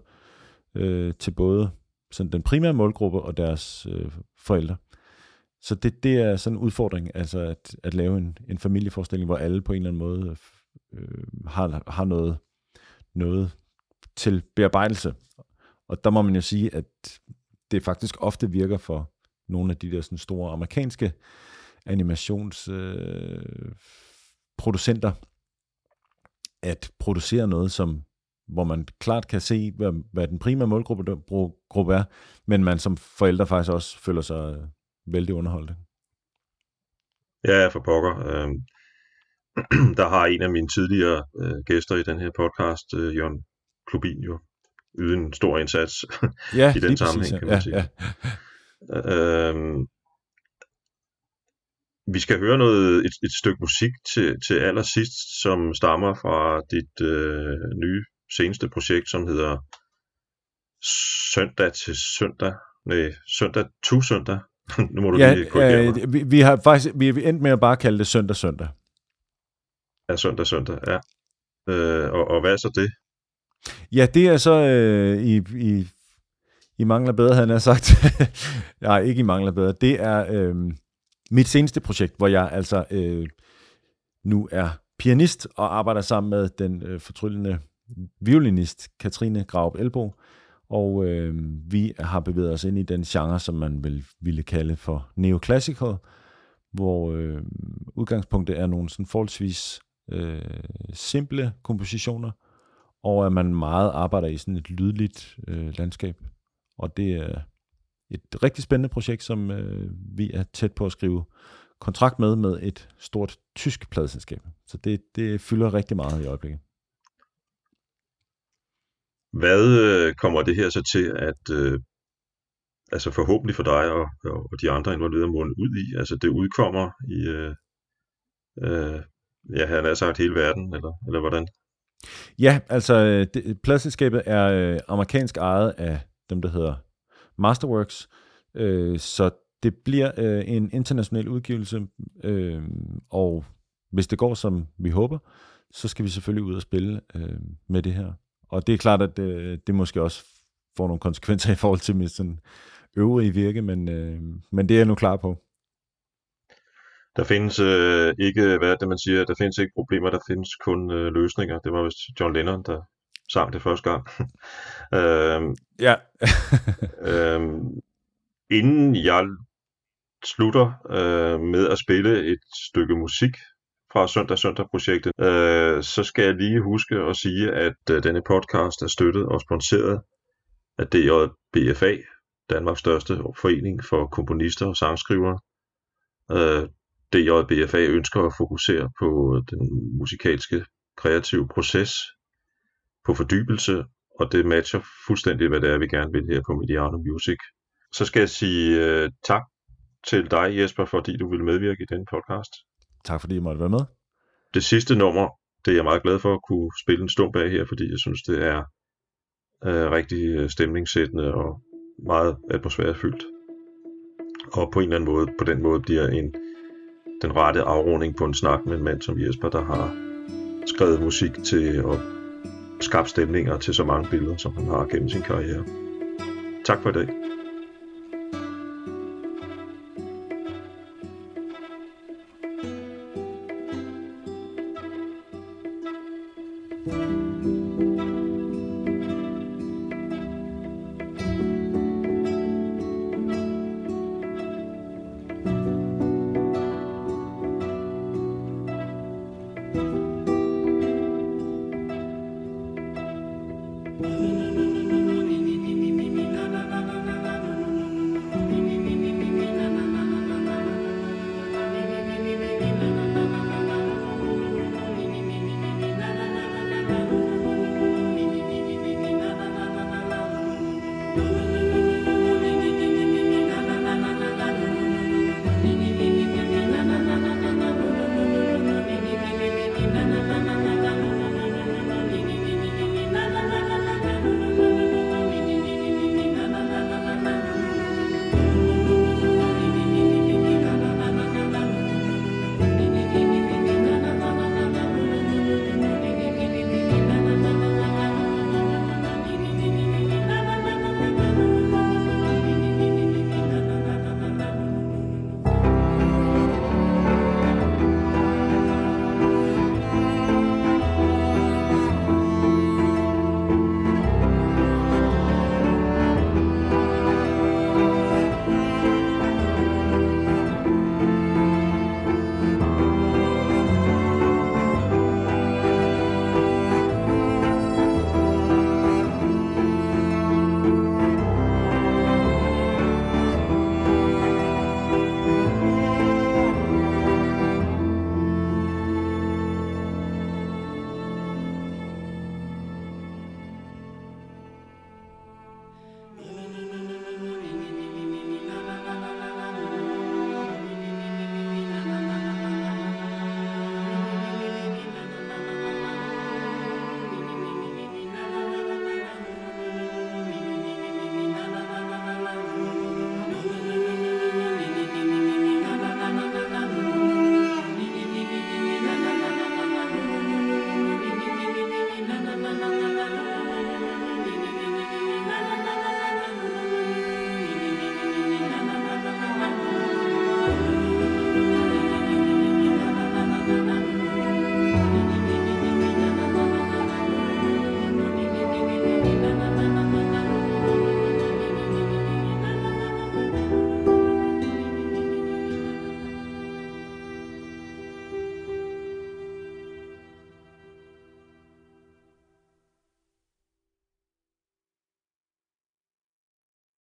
øh, til både sådan den primære målgruppe og deres øh, forældre. Så det, det er sådan en udfordring, altså at, at lave en, en familieforestilling, hvor alle på en eller anden måde øh, har, har noget, noget til bearbejdelse. Og der må man jo sige, at det faktisk ofte virker for nogle af de der sådan store amerikanske animationsproducenter, øh, at producere noget, som hvor man klart kan se, hvad, hvad den primære målgruppe gruppe er, men man som forældre faktisk også føler sig øh, vældig underholdt. Ja, for pokker. Øh, der har en af mine tidligere øh, gæster i den her podcast, øh, Jørgen Klubin, jo yde en stor indsats ja, i den sammenhæng, kan man sige. Ja. Øhm, vi skal høre noget et, et stykke musik til, til allersidst, som stammer fra dit øh, nye seneste projekt, som hedder Søndag til søndag. Nej, søndag to søndag. nu må du ja, lige korrigere mig. øh, vi, vi har faktisk vi er endt med at bare kalde det søndag søndag. Ja, søndag søndag, ja. Øh, og, og hvad er så det? Ja, det er så øh, i, i, i mangler bedre, havde han sagt. Nej, ikke i mangler bedre. Det er øh, mit seneste projekt, hvor jeg altså øh, nu er pianist og arbejder sammen med den øh, fortryllende violinist Katrine Graup Elbo. Og øh, vi har bevæget os ind i den genre, som man vil ville kalde for neoclassical, hvor øh, udgangspunktet er nogle sådan forholdsvis øh, simple kompositioner, og at man meget arbejder i sådan et lydligt øh, landskab. Og det er et rigtig spændende projekt, som øh, vi er tæt på at skrive kontrakt med, med et stort tysk pladeselskab. Så det, det fylder rigtig meget i øjeblikket. Hvad øh, kommer det her så til at, øh, altså forhåbentlig for dig og, og de andre involverede måne ud i? Altså det udkommer i, øh, øh, ja, han har sagt hele verden, eller, eller hvordan? Ja, altså det, pladselskabet er øh, amerikansk ejet af dem, der hedder Masterworks, øh, så det bliver øh, en international udgivelse, øh, og hvis det går, som vi håber, så skal vi selvfølgelig ud og spille øh, med det her. Og det er klart, at det, det måske også får nogle konsekvenser i forhold til mit sådan øvrige virke, men, øh, men det er jeg nu klar på. Der findes øh, ikke, hvad det man siger, der findes ikke problemer, der findes kun øh, løsninger. Det var vist John Lennon, der sang det første gang. øhm, Ja. øhm, inden jeg slutter øh, med at spille et stykke musik fra Søndag Søndag projektet, øh, så skal jeg lige huske at sige, at øh, denne podcast er støttet og sponsoreret af DJBFA, Danmarks største forening for komponister og sangskrivere. Øh, DJBFA ønsker at fokusere på den musikalske kreative proces, på fordybelse, og det matcher fuldstændig, hvad det er, vi gerne vil her på Mediano Music. Så skal jeg sige uh, tak til dig, Jesper, fordi du ville medvirke i denne podcast. Tak fordi I måtte være med. Det sidste nummer, det er jeg meget glad for at kunne spille en stump af her, fordi jeg synes, det er uh, rigtig stemningssættende og meget atmosfærefyldt. Og på en eller anden måde, på den måde bliver en den rette afrunding på en snak med en mand som Jesper, der har skrevet musik til og skabt stemninger til så mange billeder, som han har gennem sin karriere. Tak for i dag.